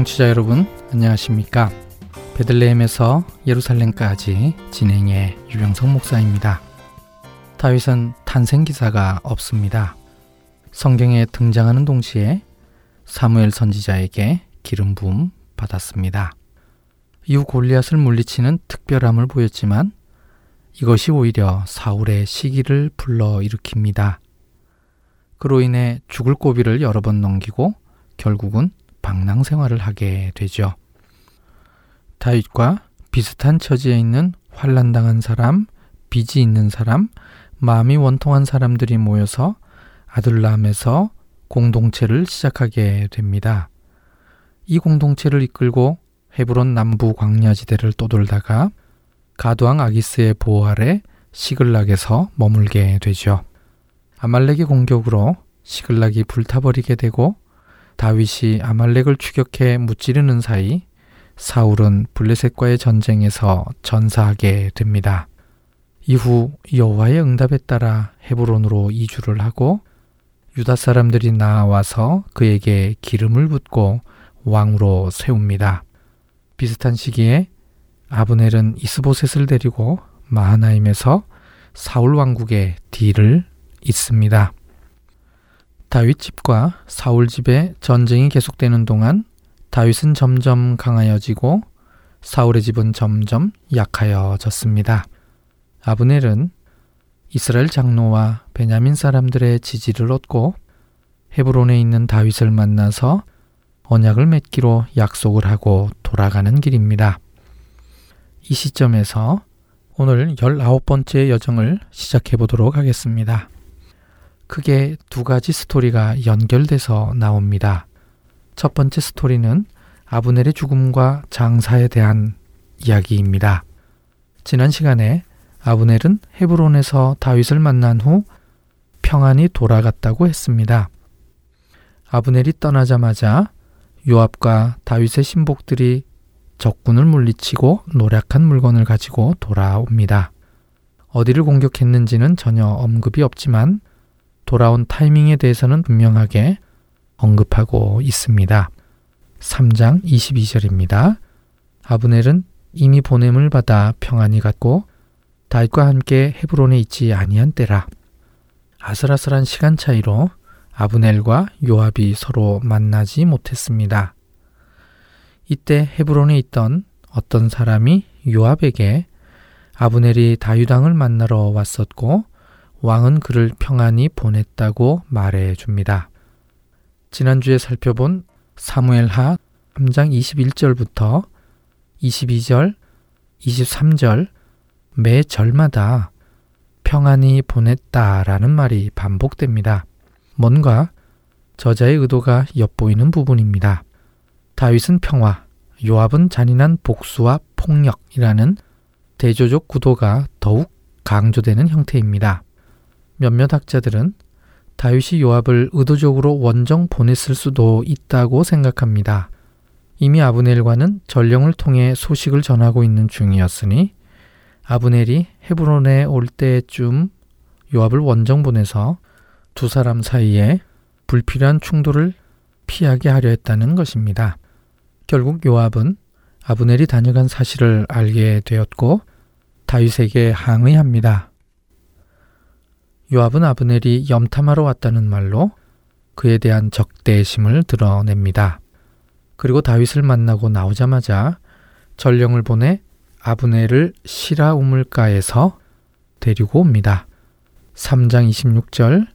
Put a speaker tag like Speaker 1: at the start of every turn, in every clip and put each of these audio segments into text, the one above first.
Speaker 1: 청취자 여러분 안녕하십니까? 베들레헴에서 예루살렘까지 진행의 유병성 목사입니다. 다윗은 탄생 기사가 없습니다. 성경에 등장하는 동시에 사무엘 선지자에게 기름 부음 받았습니다. 이후 골리앗을 물리치는 특별함을 보였지만 이것이 오히려 사울의 시기를 불러 일으킵니다. 그로 인해 죽을 고비를 여러 번 넘기고 결국은 방랑 생활을 하게 되죠. 다윗과 비슷한 처지에 있는 환란당한 사람, 빚이 있는 사람, 마음이 원통한 사람들이 모여서 아들람에서 공동체를 시작하게 됩니다. 이 공동체를 이끌고 헤브론 남부 광야지대를 떠돌다가 가두왕 아기스의 보호 아래 시글락에서 머물게 되죠. 아말렉의 공격으로 시글락이 불타버리게 되고 다윗이 아말렉을 추격해 무찌르는 사이 사울은 블레셋과의 전쟁에서 전사하게 됩니다. 이후 여호와의 응답에 따라 헤브론으로 이주를 하고 유다 사람들이 나와서 그에게 기름을 붓고 왕으로 세웁니다. 비슷한 시기에 아브넬은 이스보셋을 데리고 마하나임에서 사울 왕국의 뒤를 잇습니다. 다윗 집과 사울 집의 전쟁이 계속되는 동안 다윗은 점점 강하여지고 사울의 집은 점점 약하여졌습니다. 아브넬은 이스라엘 장로와 베냐민 사람들의 지지를 얻고 헤브론에 있는 다윗을 만나서 언약을 맺기로 약속을 하고 돌아가는 길입니다. 이 시점에서 오늘 19번째 여정을 시작해 보도록 하겠습니다. 크게 두 가지 스토리가 연결돼서 나옵니다. 첫 번째 스토리는 아브넬의 죽음과 장사에 대한 이야기입니다. 지난 시간에 아브넬은 헤브론에서 다윗을 만난 후 평안히 돌아갔다고 했습니다. 아브넬이 떠나자마자 요압과 다윗의 신복들이 적군을 물리치고 노력한 물건을 가지고 돌아옵니다. 어디를 공격했는지는 전혀 언급이 없지만 돌아온 타이밍에 대해서는 분명하게 언급하고 있습니다. 3장 22절입니다. 아브넬은 이미 보냄을 받아 평안히 갔고 다윗과 함께 헤브론에 있지 아니한 때라. 아슬아슬한 시간 차이로 아브넬과 요압이 서로 만나지 못했습니다. 이때 헤브론에 있던 어떤 사람이 요압에게 아브넬이 다유당을 만나러 왔었고 왕은 그를 평안히 보냈다고 말해 줍니다. 지난주에 살펴본 사무엘하 3장 21절부터 22절, 23절 매 절마다 평안히 보냈다라는 말이 반복됩니다. 뭔가 저자의 의도가 엿보이는 부분입니다. 다윗은 평화, 요압은 잔인한 복수와 폭력이라는 대조적 구도가 더욱 강조되는 형태입니다. 몇몇 학자들은 다윗이 요압을 의도적으로 원정 보냈을 수도 있다고 생각합니다. 이미 아브넬과는 전령을 통해 소식을 전하고 있는 중이었으니 아브넬이 헤브론에 올 때쯤 요압을 원정 보내서 두 사람 사이에 불필요한 충돌을 피하게 하려 했다는 것입니다. 결국 요압은 아브넬이 다녀간 사실을 알게 되었고 다윗에게 항의합니다. 요압은 아브넬이 염탐하러 왔다는 말로 그에 대한 적대심을 드러냅니다. 그리고 다윗을 만나고 나오자마자 전령을 보내 아브네를 시라 우물가에서 데리고 옵니다. 3장 26절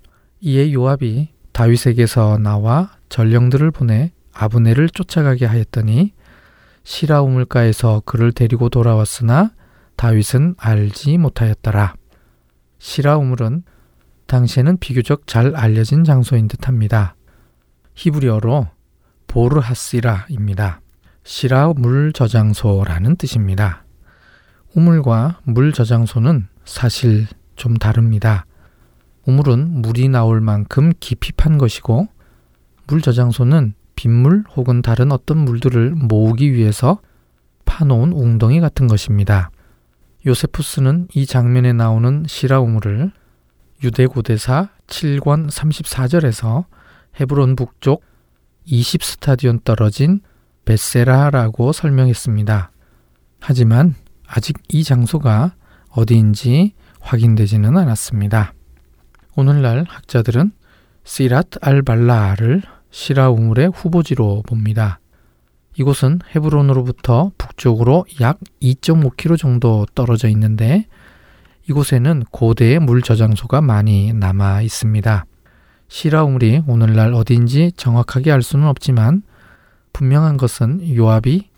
Speaker 1: 이에 요압이 다윗에게서 나와 전령들을 보내 아브네를 쫓아가게 하였더니 시라 우물가에서 그를 데리고 돌아왔으나 다윗은 알지 못하였더라. 시라 우물은 당시에는 비교적 잘 알려진 장소인 듯합니다. 히브리어로 보르하시라입니다. 시라 물 저장소라는 뜻입니다. 우물과 물 저장소는 사실 좀 다릅니다. 우물은 물이 나올 만큼 깊이 판 것이고 물 저장소는 빗물 혹은 다른 어떤 물들을 모으기 위해서 파놓은 웅덩이 같은 것입니다. 요세푸스는 이 장면에 나오는 시라 우물을 유대 고대사 7권 34절에서 헤브론 북쪽 20스타디온 떨어진 베세라라고 설명했습니다. 하지만 아직 이 장소가 어디인지 확인되지는 않았습니다. 오늘날 학자들은 시랏 알발라를 시라 우물의 후보지로 봅니다. 이곳은 헤브론으로부터 북쪽으로 약 2.5km 정도 떨어져 있는데 이곳에는 고대의 물 저장소가 많이 남아 있습니다. 시라 우물이 오늘날 어디인지 정확하게 알 수는 없지만 분명한 것은 요압이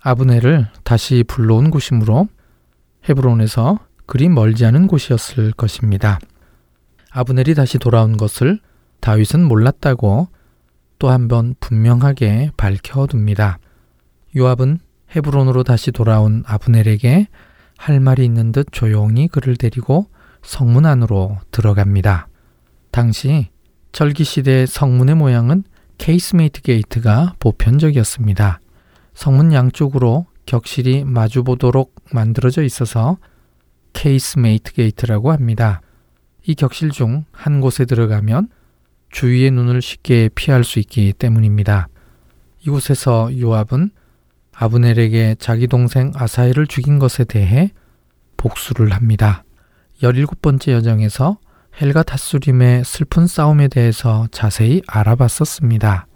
Speaker 1: 아브네를 다시 불러온 곳이므로 헤브론에서 그리 멀지 않은 곳이었을 것입니다. 아브넬이 다시 돌아온 것을 다윗은 몰랐다고 또 한 번 분명하게 밝혀둡니다. 요압은 헤브론으로 다시 돌아온 아브넬에게 할 말이 있는 듯 조용히 그를 데리고 성문 안으로 들어갑니다. 당시 철기 시대의 성문의 모양은 casemate gate가 보편적이었습니다. 성문 양쪽으로 격실이 마주보도록 만들어져 있어서 casemate gate라고 합니다. 이 격실 중 한 곳에 들어가면 주위의 눈을 쉽게 피할 수 있기 때문입니다. 이곳에서 요압은 아브넬에게 자기 동생 아사엘을 죽인 것에 대해 복수를 합니다. 17번째 여정에서 헬가 타수림의 슬픈 싸움에 대해서 자세히 알아봤었습니다.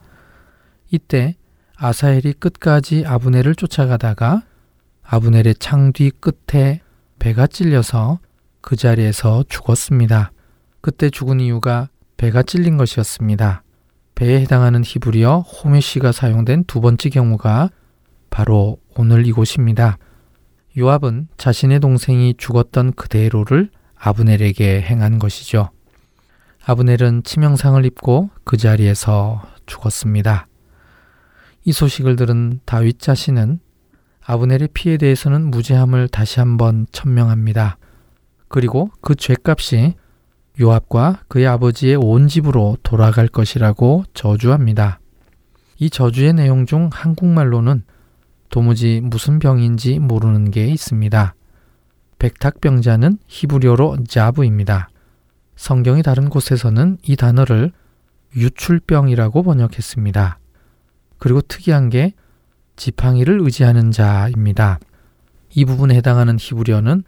Speaker 1: 이때 아사엘이 끝까지 아브넬을 쫓아가다가 아브넬의 창 뒤 끝에 배가 찔려서 그 자리에서 죽었습니다. 그때 죽은 이유가 배가 찔린 것이었습니다. 배에 해당하는 히브리어 호메시가 사용된 두 번째 경우가 바로 오늘 이곳입니다. 요압은 자신의 동생이 죽었던 그대로를 아브넬에게 행한 것이죠. 아브넬은 치명상을 입고 그 자리에서 죽었습니다. 이 소식을 들은 다윗 자신은 아브넬의 피에 대해서는 무죄함을 다시 한번 천명합니다. 그리고 그 죄값이 요압과 그의 아버지의 온 집으로 돌아갈 것이라고 저주합니다. 이 저주의 내용 중 한국말로는 도무지 무슨 병인지 모르는 게 있습니다. 백탁병자는 히브리어로 자브입니다. 성경이 다른 곳에서는 이 단어를 유출병이라고 번역했습니다. 그리고 특이한 게 지팡이를 의지하는 자입니다. 이 부분에 해당하는 히브리어는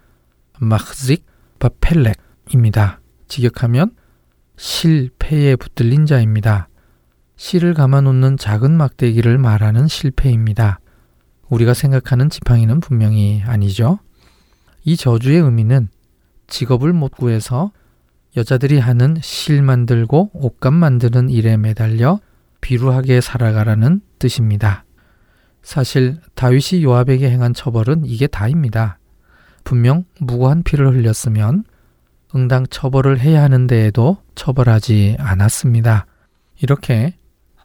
Speaker 1: 마흐직 바펠렉입니다. 직역하면 실, 폐에 붙들린 자입니다. 실을 감아놓는 작은 막대기를 말하는 실패입니다. 우리가 생각하는 지팡이는 분명히 아니죠. 이 저주의 의미는 직업을 못 구해서 여자들이 하는 실 만들고 옷감 만드는 일에 매달려 비루하게 살아가라는 뜻입니다. 사실 다윗이 요압에게 행한 처벌은 이게 다입니다. 분명 무고한 피를 흘렸으면 응당 처벌을 해야 하는 데에도 처벌하지 않았습니다. 이렇게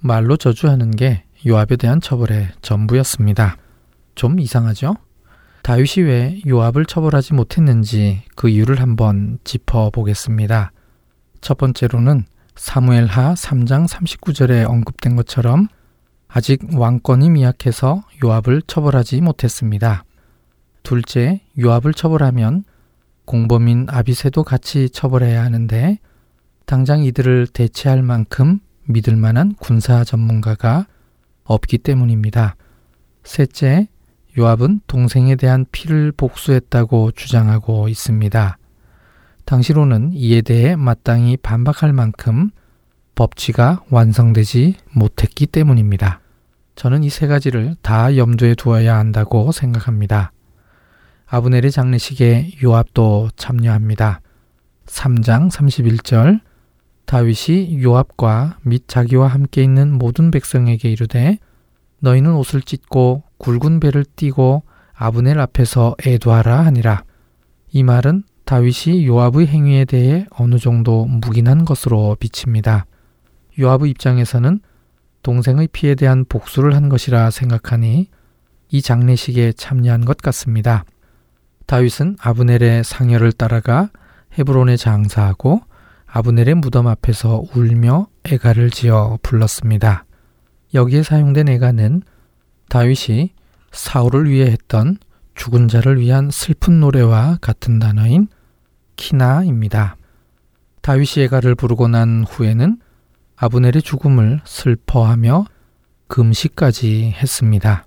Speaker 1: 말로 저주하는 게 요압에 대한 처벌의 전부였습니다. 좀 이상하죠? 다윗이 왜 요압을 처벌하지 못했는지 그 이유를 한번 짚어보겠습니다. 첫 번째로는 사무엘하 3장 39절에 언급된 것처럼 아직 왕권이 미약해서 요압을 처벌하지 못했습니다. 둘째, 요압을 처벌하면 공범인 아비세도 같이 처벌해야 하는데 당장 이들을 대체할 만큼 믿을 만한 군사 전문가가 없기 때문입니다. 셋째, 요압은 동생에 대한 피를 복수했다고 주장하고 있습니다. 당시로는 이에 대해 마땅히 반박할 만큼 법치가 완성되지 못했기 때문입니다. 저는 이 세 가지를 다 염두에 두어야 한다고 생각합니다. 아브넬의 장례식에 요압도 참여합니다. 3장 31절 다윗이 요압과 및 자기와 함께 있는 모든 백성에게 이르되 너희는 옷을 찢고 굵은 배를 띠고 아브넬 앞에서 애도하라 하니라. 이 말은 다윗이 요압의 행위에 대해 어느 정도 묵인한 것으로 비칩니다. 요압의 입장에서는 동생의 피에 대한 복수를 한 것이라 생각하니 이 장례식에 참여한 것 같습니다. 다윗은 아브넬의 상여를 따라가 헤브론에 장사하고 아브넬의 무덤 앞에서 울며 애가를 지어 불렀습니다. 여기에 사용된 애가는 다윗이 사울을 위해 했던 죽은 자를 위한 슬픈 노래와 같은 단어인 키나입니다. 다윗이 애가를 부르고 난 후에는 아브넬의 죽음을 슬퍼하며 금시까지 했습니다.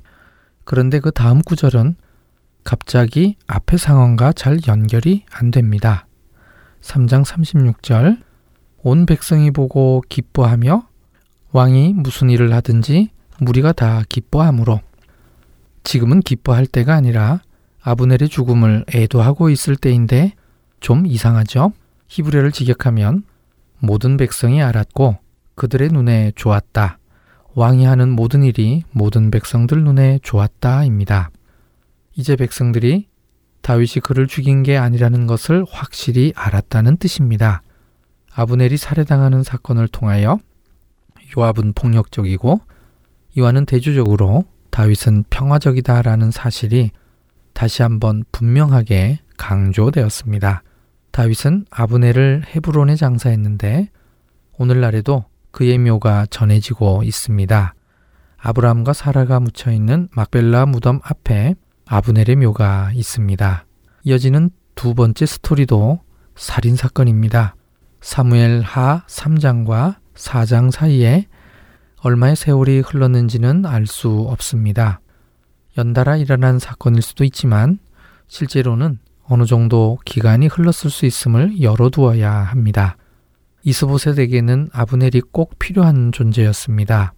Speaker 1: 그런데 그 다음 구절은 갑자기 앞의 상황과 잘 연결이 안 됩니다. 3장 36절 온 백성이 보고 기뻐하며 왕이 무슨 일을 하든지 무리가 다 기뻐하므로 지금은 기뻐할 때가 아니라 아브넬의 죽음을 애도하고 있을 때인데 좀 이상하죠? 히브리어를 직역하면 모든 백성이 알았고 그들의 눈에 좋았다. 왕이 하는 모든 일이 모든 백성들 눈에 좋았다입니다. 이제 백성들이 다윗이 그를 죽인 게 아니라는 것을 확실히 알았다는 뜻입니다. 아브넬이 살해당하는 사건을 통하여 요압은 폭력적이고 이와는 대조적으로 다윗은 평화적이다라는 사실이 다시 한번 분명하게 강조되었습니다. 다윗은 아브넬을 헤브론에 장사했는데 오늘날에도 그의 묘가 전해지고 있습니다. 아브라함과 사라가 묻혀 있는 막벨라 무덤 앞에 아브넬의 묘가 있습니다. 이어지는 두 번째 스토리도 살인 사건입니다. 사무엘 하 3장과 4장 사이에 얼마의 세월이 흘렀는지는 알 수 없습니다. 연달아 일어난 사건일 수도 있지만 실제로는 어느 정도 기간이 흘렀을 수 있음을 열어두어야 합니다. 이스보셋에게는 아브넬이 꼭 필요한 존재였습니다.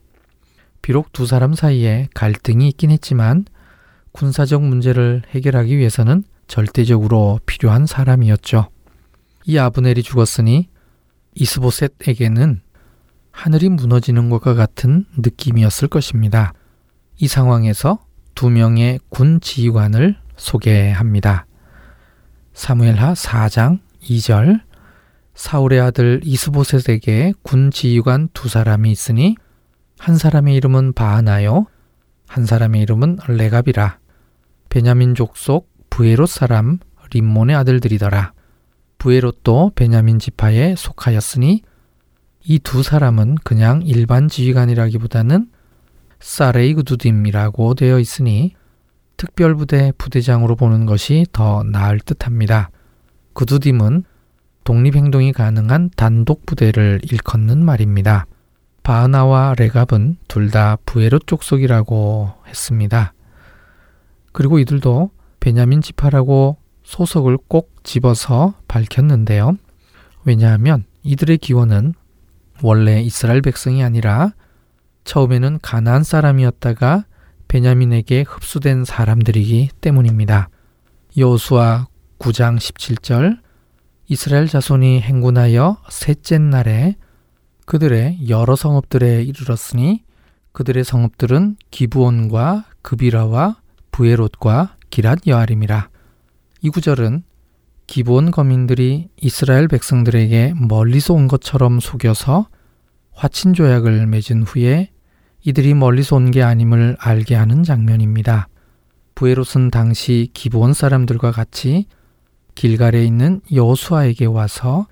Speaker 1: 비록 두 사람 사이에 갈등이 있긴 했지만 군사적 문제를 해결하기 위해서는 절대적으로 필요한 사람이었죠. 이 아브넬이 죽었으니 이스보셋에게는 하늘이 무너지는 것과 같은 느낌이었을 것입니다. 이 상황에서 두 명의 군 지휘관을 소개합니다. 사무엘하 4장 2절 사울의 아들 이스보셋에게 군 지휘관 두 사람이 있으니 한 사람의 이름은 바하나요 한 사람의 이름은 레갑이라 베냐민 족속 부에롯 사람 림몬의 아들들이더라. 부에롯도 베냐민 지파에 속하였으니 이 두 사람은 그냥 일반 지휘관이라기보다는 사레이그두딤이라고 되어 있으니 특별부대 부대장으로 보는 것이 더 나을 듯합니다. 그두딤은 독립행동이 가능한 단독 부대를 일컫는 말입니다. 바하나와 레갑은 둘 다 부에롯 족속이라고 했습니다. 그리고 이들도 베냐민 지파라고 소속을 꼭 집어서 밝혔는데요. 왜냐하면 이들의 기원은 원래 이스라엘 백성이 아니라 처음에는 가나안 사람이었다가 베냐민에게 흡수된 사람들이기 때문입니다. 여호수아 9장 17절 이스라엘 자손이 행군하여 셋째 날에 그들의 여러 성읍들에 이르렀으니 그들의 성읍들은 기부온과 그비라와 부에롯과 기랏 여아림이라. 이 구절은 기본 거민들이 이스라엘 백성들에게 멀리서 온 것처럼 속여서 화친 조약을 맺은 후에 이들이 멀리서 온 게 아님을 알게 하는 장면입니다. 부에롯은 당시 기브온 사람들과 같이 길갈에 있는 여수아에게 와서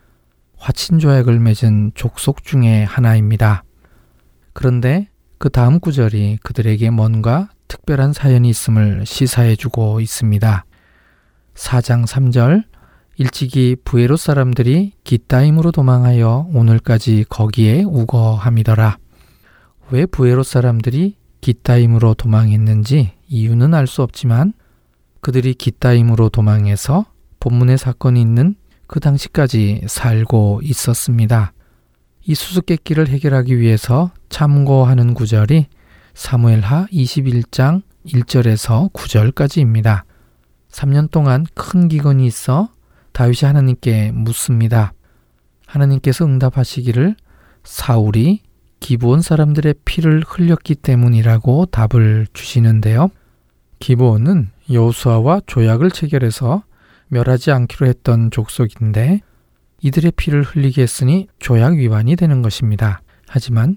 Speaker 1: 화친 조약을 맺은 족속 중의 하나입니다. 그런데 그 다음 구절이 그들에게 뭔가 특별한 사연이 있음을 시사해주고 있습니다. 4장 3절 일찍이 부에로 사람들이 기타임으로 도망하여 오늘까지 거기에 우거함이더라. 왜 부에로 사람들이 기타임으로 도망했는지 이유는 알 수 없지만 그들이 기타임으로 도망해서 본문의 사건이 있는 그 당시까지 살고 있었습니다. 이 수수께끼를 해결하기 위해서 참고하는 구절이 사무엘하 21장 1절에서 9절까지입니다. 3년 동안 큰 기근이 있어 다윗이 하나님께 묻습니다. 하나님께서 응답하시기를 사울이 기브온 사람들의 피를 흘렸기 때문이라고 답을 주시는데요. 기브온은 여호수아와 조약을 체결해서 멸하지 않기로 했던 족속인데 이들의 피를 흘리게 했으니 조약 위반이 되는 것입니다. 하지만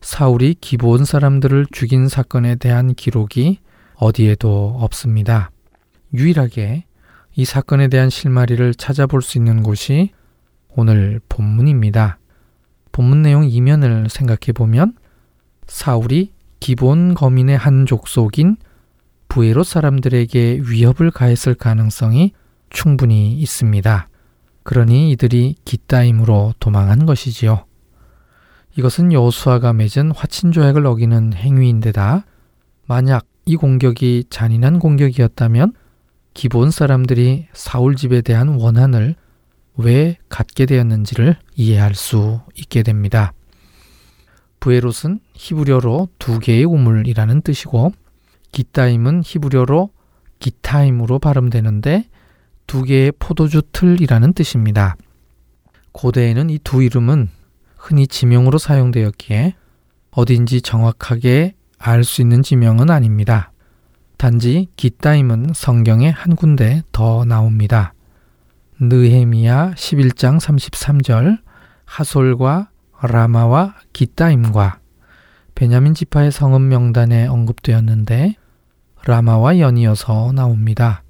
Speaker 1: 사울이 기브온 사람들을 죽인 사건에 대한 기록이 어디에도 없습니다. 유일하게 이 사건에 대한 실마리를 찾아볼 수 있는 곳이 오늘 본문입니다. 본문 내용 이면을 생각해 보면 사울이 기본 거민의 한 족속인 부에롯 사람들에게 위협을 가했을 가능성이 충분히 있습니다. 그러니 이들이 기따임으로 도망한 것이지요. 이것은 여호수아가 맺은 화친 조약을 어기는 행위인데다 만약 이 공격이 잔인한 공격이었다면 기본 사람들이 사울 집에 대한 원한을 왜 갖게 되었는지를 이해할 수 있게 됩니다. 부에롯은 히브리어로 두 개의 우물이라는 뜻이고 기타임은 히브리어로 기타임으로 발음되는데 두 개의 포도주 틀이라는 뜻입니다. 고대에는 이 두 이름은 흔히 지명으로 사용되었기에 어딘지 정확하게 알 수 있는 지명은 아닙니다. 단지 기타임은 성경에 한 군데 더 나옵니다. 느헤미야 11장 33절 하솔과 라마와 기타임과 베냐민 지파의 성읍 명단에 언급되었는데 라마와 연이어서 나옵니다.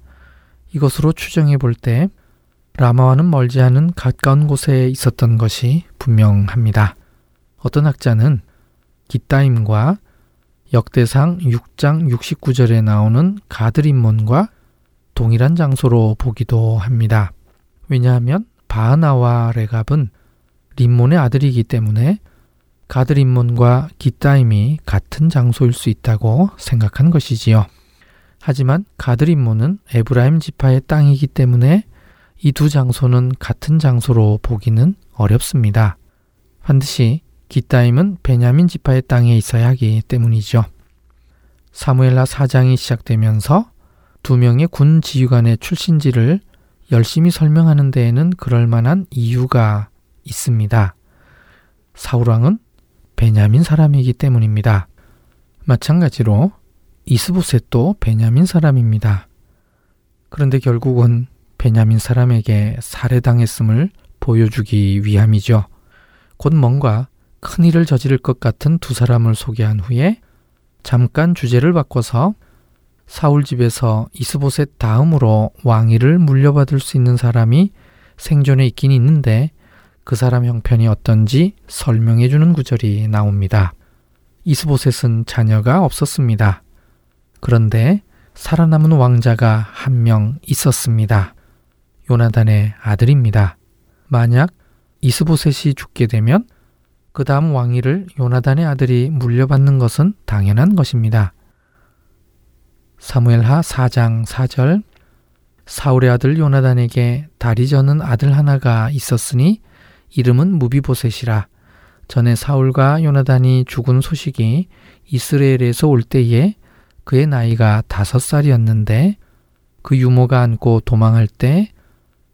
Speaker 1: 이것으로 추정해 볼 때 라마와는 멀지 않은 가까운 곳에 있었던 것이 분명합니다. 어떤 학자는 기타임과 역대상 6장 69절에 나오는 가드림몬과 동일한 장소로 보기도 합니다. 왜냐하면 바하나와 레갑은 림몬의 아들이기 때문에 가드림몬과 기타임이 같은 장소일 수 있다고 생각한 것이지요. 하지만 가드림몬은 에브라임 지파의 땅이기 때문에 이 두 장소는 같은 장소로 보기는 어렵습니다. 반드시 기타임은 베냐민 지파의 땅에 있어야 하기 때문이죠. 사무엘라 4장이 시작되면서 두 명의 군 지휘관의 출신지를 열심히 설명하는 데에는 그럴 만한 이유가 있습니다. 사울왕은 베냐민 사람이기 때문입니다. 마찬가지로 이스보셋도 베냐민 사람입니다. 그런데 결국은 베냐민 사람에게 살해당했음을 보여주기 위함이죠. 곧 뭔가 큰 일을 저지를 것 같은 두 사람을 소개한 후에 잠깐 주제를 바꿔서 사울 집에서 이스보셋 다음으로 왕위를 물려받을 수 있는 사람이 생존에 있긴 있는데 그 사람 형편이 어떤지 설명해 주는 구절이 나옵니다. 이스보셋은 자녀가 없었습니다. 그런데 살아남은 왕자가 한 명 있었습니다. 요나단의 아들입니다. 만약 이스보셋이 죽게 되면 그 다음 왕위를 요나단의 아들이 물려받는 것은 당연한 것입니다. 사무엘하 4장 4절 사울의 아들 요나단에게 다리 저는 아들 하나가 있었으니 이름은 무비보셋이라 전에 사울과 요나단이 죽은 소식이 이스라엘에서 올 때에 그의 나이가 다섯 살이었는데 그 유모가 안고 도망할 때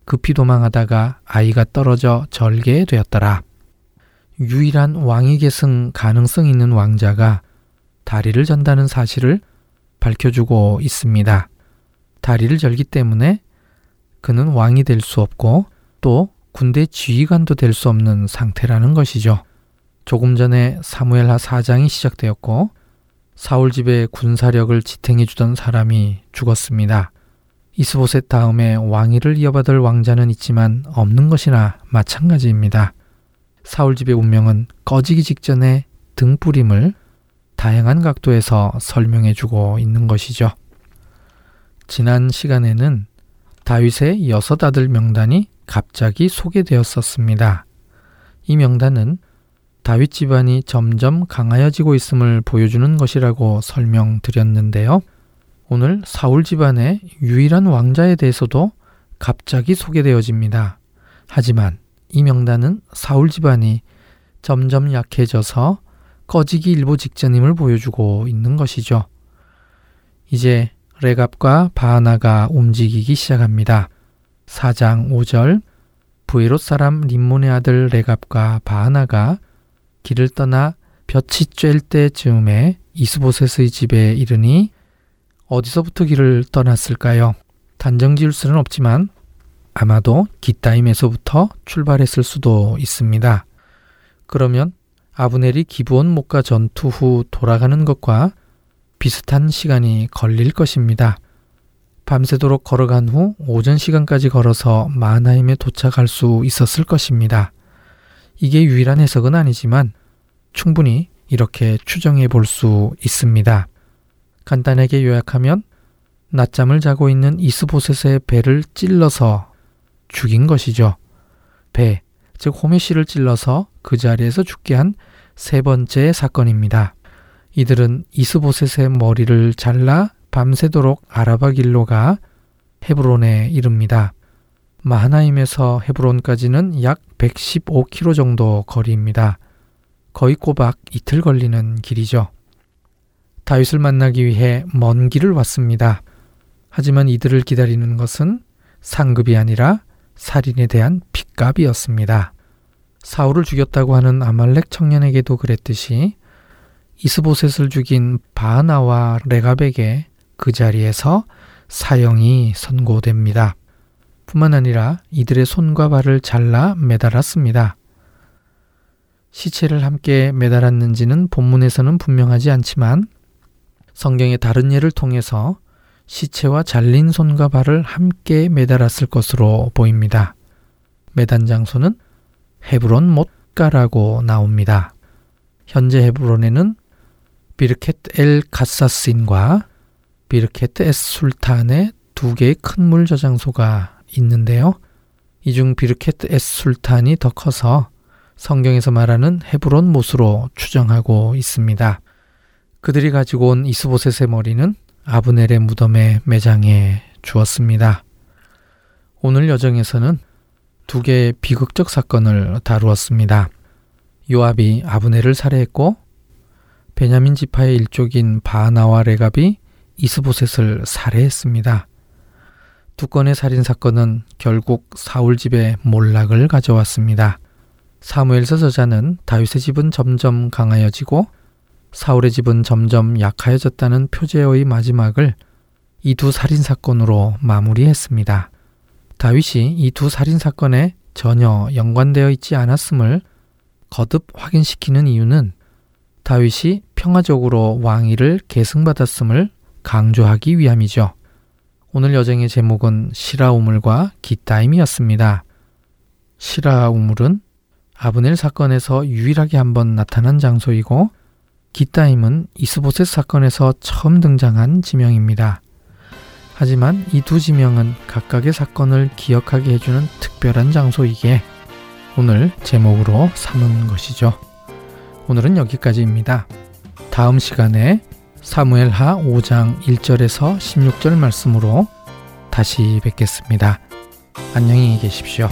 Speaker 1: 급히 도망하다가 아이가 떨어져 절게 되었더라. 유일한 왕위 계 승 가능성 있는 왕자가 다리를 전다는 사실을 밝혀주고 있습니다. 다리를 절기 때문에 그는 왕이 될 수 없고 또 군대 지휘관도 될 수 없는 상태라는 것이죠. 조금 전에 사무엘하 4장이 시작되었고 사울 집의 군사력을 지탱해 주던 사람이 죽었습니다. 이스보셋 다음에 왕위를 이어받을 왕자는 있지만 없는 것이나 마찬가지입니다. 사울 집의 운명은 꺼지기 직전에 등뿌림을 다양한 각도에서 설명해 주고 있는 것이죠. 지난 시간에는 다윗의 여섯 아들 명단이 갑자기 소개되었었습니다. 이 명단은 다윗 집안이 점점 강하여지고 있음을 보여주는 것이라고 설명드렸는데요. 오늘 사울 집안의 유일한 왕자에 대해서도 갑자기 소개되어집니다. 하지만 이 명단은 사울 집안이 점점 약해져서 꺼지기 일보 직전임을 보여주고 있는 것이죠. 이제 레갑과 바하나가 움직이기 시작합니다. 4장 5절 부에롯 사람 림몬의 아들 레갑과 바하나가 길을 떠나 볕이 쬐을 때 즈음에 이스보셋의 집에 이르니 어디서부터 길을 떠났을까요? 단정 지을 수는 없지만 아마도 기타임에서부터 출발했을 수도 있습니다. 그러면 아브넬이 기브온 목과 전투 후 돌아가는 것과 비슷한 시간이 걸릴 것입니다. 밤새도록 걸어간 후 오전 시간까지 걸어서 마나임에 도착할 수 있었을 것입니다. 이게 유일한 해석은 아니지만 충분히 이렇게 추정해 볼 수 있습니다. 간단하게 요약하면 낮잠을 자고 있는 이스보셋의 배를 찔러서 죽인 것이죠. 배, 즉 호메시를 찔러서 그 자리에서 죽게 한 세 번째 사건입니다. 이들은 이스보셋의 머리를 잘라 밤새도록 아라바 길로 가 헤브론에 이릅니다. 마하나임에서 헤브론까지는 약 115km 정도 거리입니다. 거의 꼬박 이틀 걸리는 길이죠. 다윗을 만나기 위해 먼 길을 왔습니다. 하지만 이들을 기다리는 것은 상급이 아니라 살인에 대한 핏값이었습니다. 사울을 죽였다고 하는 아말렉 청년에게도 그랬듯이 이스보셋을 죽인 바하나와 레갑에게 그 자리에서 사형이 선고됩니다. 뿐만 아니라 이들의 손과 발을 잘라 매달았습니다. 시체를 함께 매달았는지는 본문에서는 분명하지 않지만 성경의 다른 예를 통해서 시체와 잘린 손과 발을 함께 매달았을 것으로 보입니다. 매단 장소는 헤브론 못가라고 나옵니다. 현재 헤브론에는 비르켓 엘 가사스인과 비르켓 에스 술탄의 두 개의 큰 물 저장소가 있는데요. 이 중 비르켓 에스 술탄이 더 커서 성경에서 말하는 헤브론 못으로 추정하고 있습니다. 그들이 가지고 온 이스보셋의 머리는 아브넬의 무덤에 매장해 주었습니다. 오늘 여정에서는 두 개의 비극적 사건을 다루었습니다. 요압이 아브넬을 살해했고 베냐민 지파의 일족인 바나와 레갑이 이스보셋을 살해했습니다. 두 건의 살인 사건은 결국 사울 집에 몰락을 가져왔습니다. 사무엘서 저자는 다윗의 집은 점점 강하여지고 사울의 집은 점점 약하여졌다는 표제어의 마지막을 이 두 살인 사건으로 마무리했습니다. 다윗이 이 두 살인 사건에 전혀 연관되어 있지 않았음을 거듭 확인시키는 이유는 다윗이 평화적으로 왕위를 계승받았음을 강조하기 위함이죠. 오늘 여정의 제목은 시라우물과 기타임이었습니다. 시라우물은 아브넬 사건에서 유일하게 한번 나타난 장소이고 기타임은 이스보셋 사건에서 처음 등장한 지명입니다. 하지만 이 두 지명은 각각의 사건을 기억하게 해주는 특별한 장소이기에 오늘 제목으로 삼은 것이죠. 오늘은 여기까지입니다. 다음 시간에 사무엘하 5장 1절에서 16절 말씀으로 다시 뵙겠습니다. 안녕히 계십시오.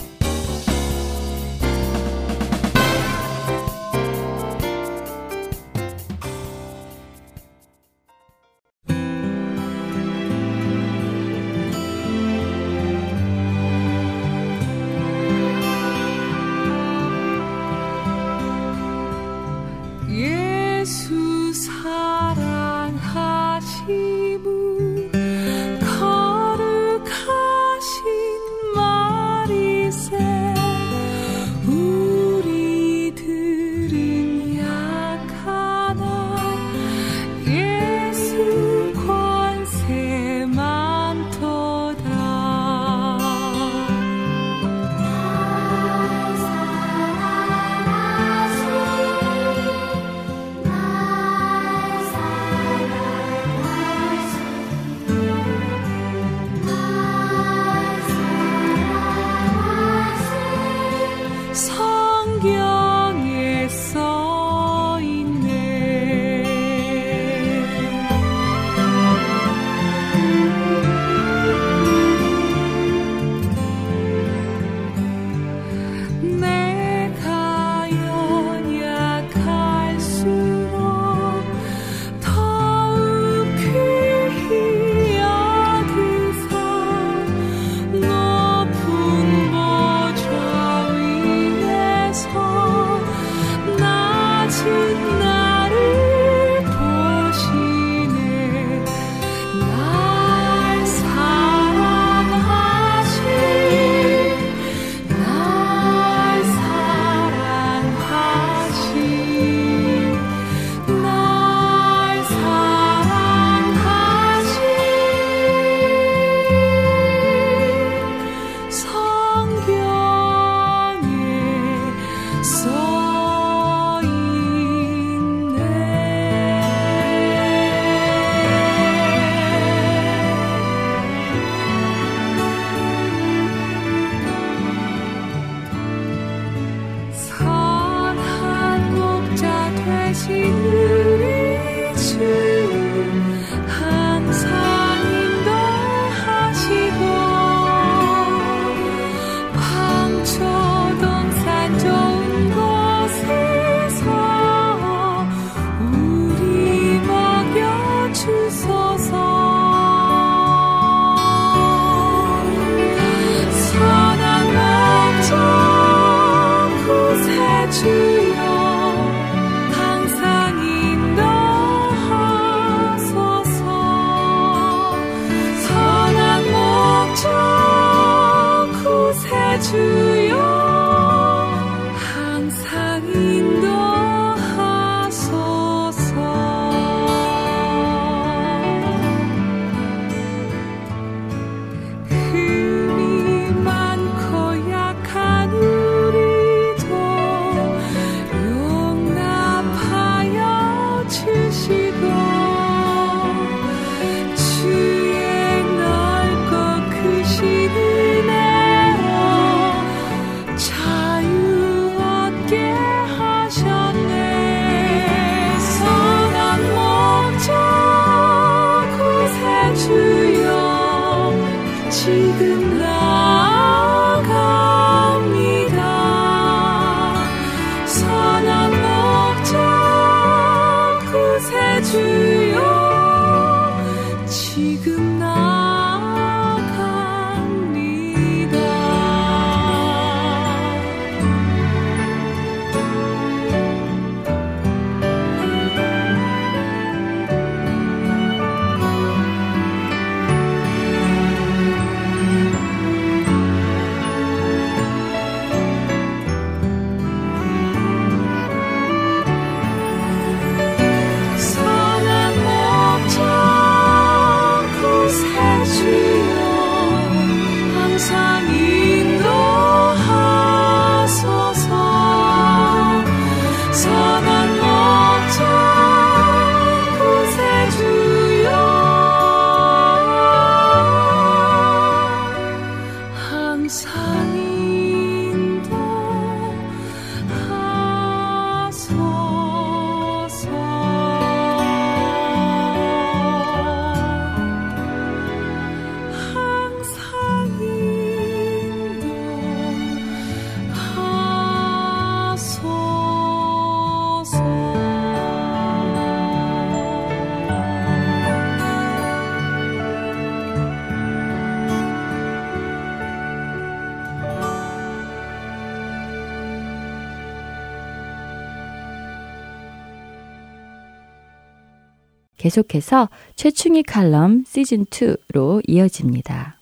Speaker 2: 계속해서 최충희 칼럼 시즌2로 이어집니다.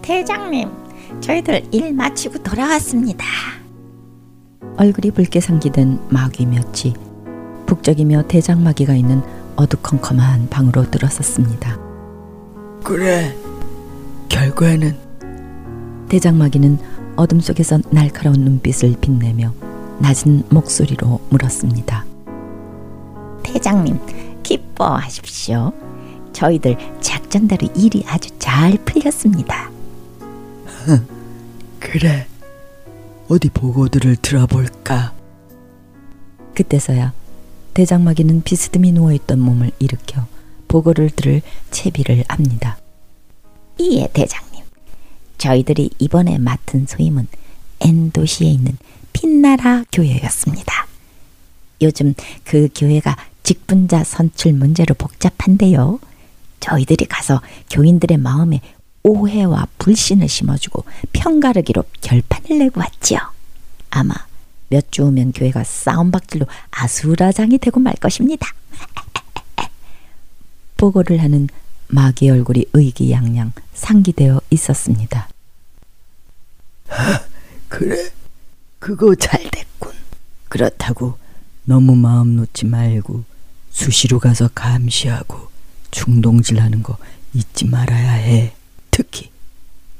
Speaker 3: 대장님, 저희들 일 마치고 돌아왔습니다.
Speaker 4: 얼굴이 붉게 상기된 마귀며치 북적이며 대장마귀가 있는 어두컴컴한 방으로 들어섰습니다.
Speaker 5: 그래, 결과는
Speaker 4: 대장마귀는 어둠 속에서 날카로운 눈빛을 빛내며 낮은 목소리로 물었습니다.
Speaker 3: 대장님, 기뻐하십시오. 저희들 작전대로 일이 아주 잘 풀렸습니다.
Speaker 5: 그래. 어디 보고들을 들어볼까?
Speaker 4: 그때서야 대장마귀는 비스듬히 누워있던 몸을 일으켜 보고를 들을 채비를 합니다.
Speaker 3: 이에 대장 저희들이 이번에 맡은 소임은 엔도시에 있는 핀나라 교회였습니다. 요즘 그 교회가 직분자 선출 문제로 복잡한데요. 저희들이 가서 교인들의 마음에 오해와 불신을 심어주고 편가르기로 결판을 내고 왔지요. 아마 몇 주 후면 교회가 싸움박질로 아수라장이 되고 말 것입니다.
Speaker 6: 보고를 하는 마귀 얼굴이 의기양양 상기되어 있었습니다.
Speaker 7: 그래, 그거 잘 됐군. 그렇다고 너무 마음 놓지 말고 수시로 가서 감시하고 중동질하는 거 잊지 말아야 해. 특히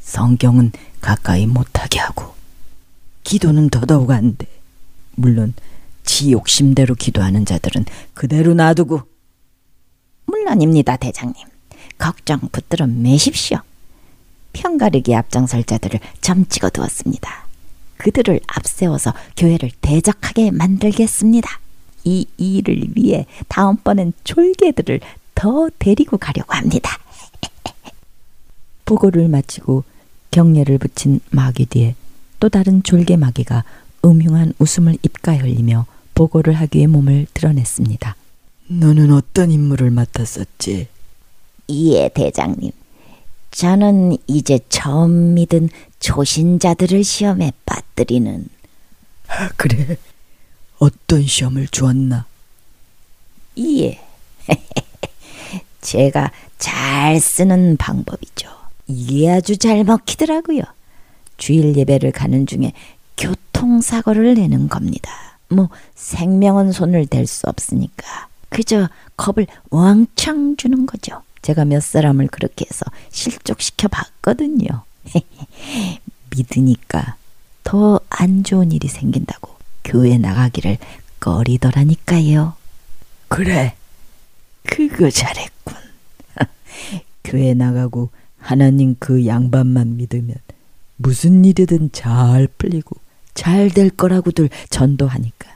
Speaker 7: 성경은 가까이 못하게 하고 기도는 더더욱 안 돼. 물론 지 욕심대로 기도하는 자들은 그대로 놔두고
Speaker 3: 물론입니다, 대장님. 걱정 붙들어 매십시오. 편가르기 앞장설 자들을 점 찍어 두었습니다. 그들을 앞세워서 교회를 대적하게 만들겠습니다. 이 일을 위해 다음번엔 졸개들을 더 데리고 가려고 합니다.
Speaker 6: 보고를 마치고 경례를 붙인 마귀 뒤에 또 다른 졸개 마귀가 음흉한 웃음을 입가에 흘리며 보고를 하기 위해 몸을 드러냈습니다.
Speaker 7: 너는 어떤 임무를 맡았었지?
Speaker 3: 이에 대장님, 저는 이제 처음 믿은 초신자들을 시험에 빠뜨리는
Speaker 7: 아, 그래. 어떤 시험을 주었나?
Speaker 3: 이에 제가 잘 쓰는 방법이죠. 이게 아주 잘 먹히더라고요. 주일 예배를 가는 중에 교통사고를 내는 겁니다. 뭐 생명은 손을 댈 수 없으니까 그저 겁을 왕창 주는 거죠. 제가 몇 사람을 그렇게 해서 실족시켜 봤거든요. 믿으니까 더 안 좋은 일이 생긴다고 교회 나가기를 꺼리더라니까요.
Speaker 7: 그래. 그거 잘했군. 교회 나가고 하나님 그 양반만 믿으면 무슨 일이든 잘 풀리고 잘 될 거라고들 전도하니까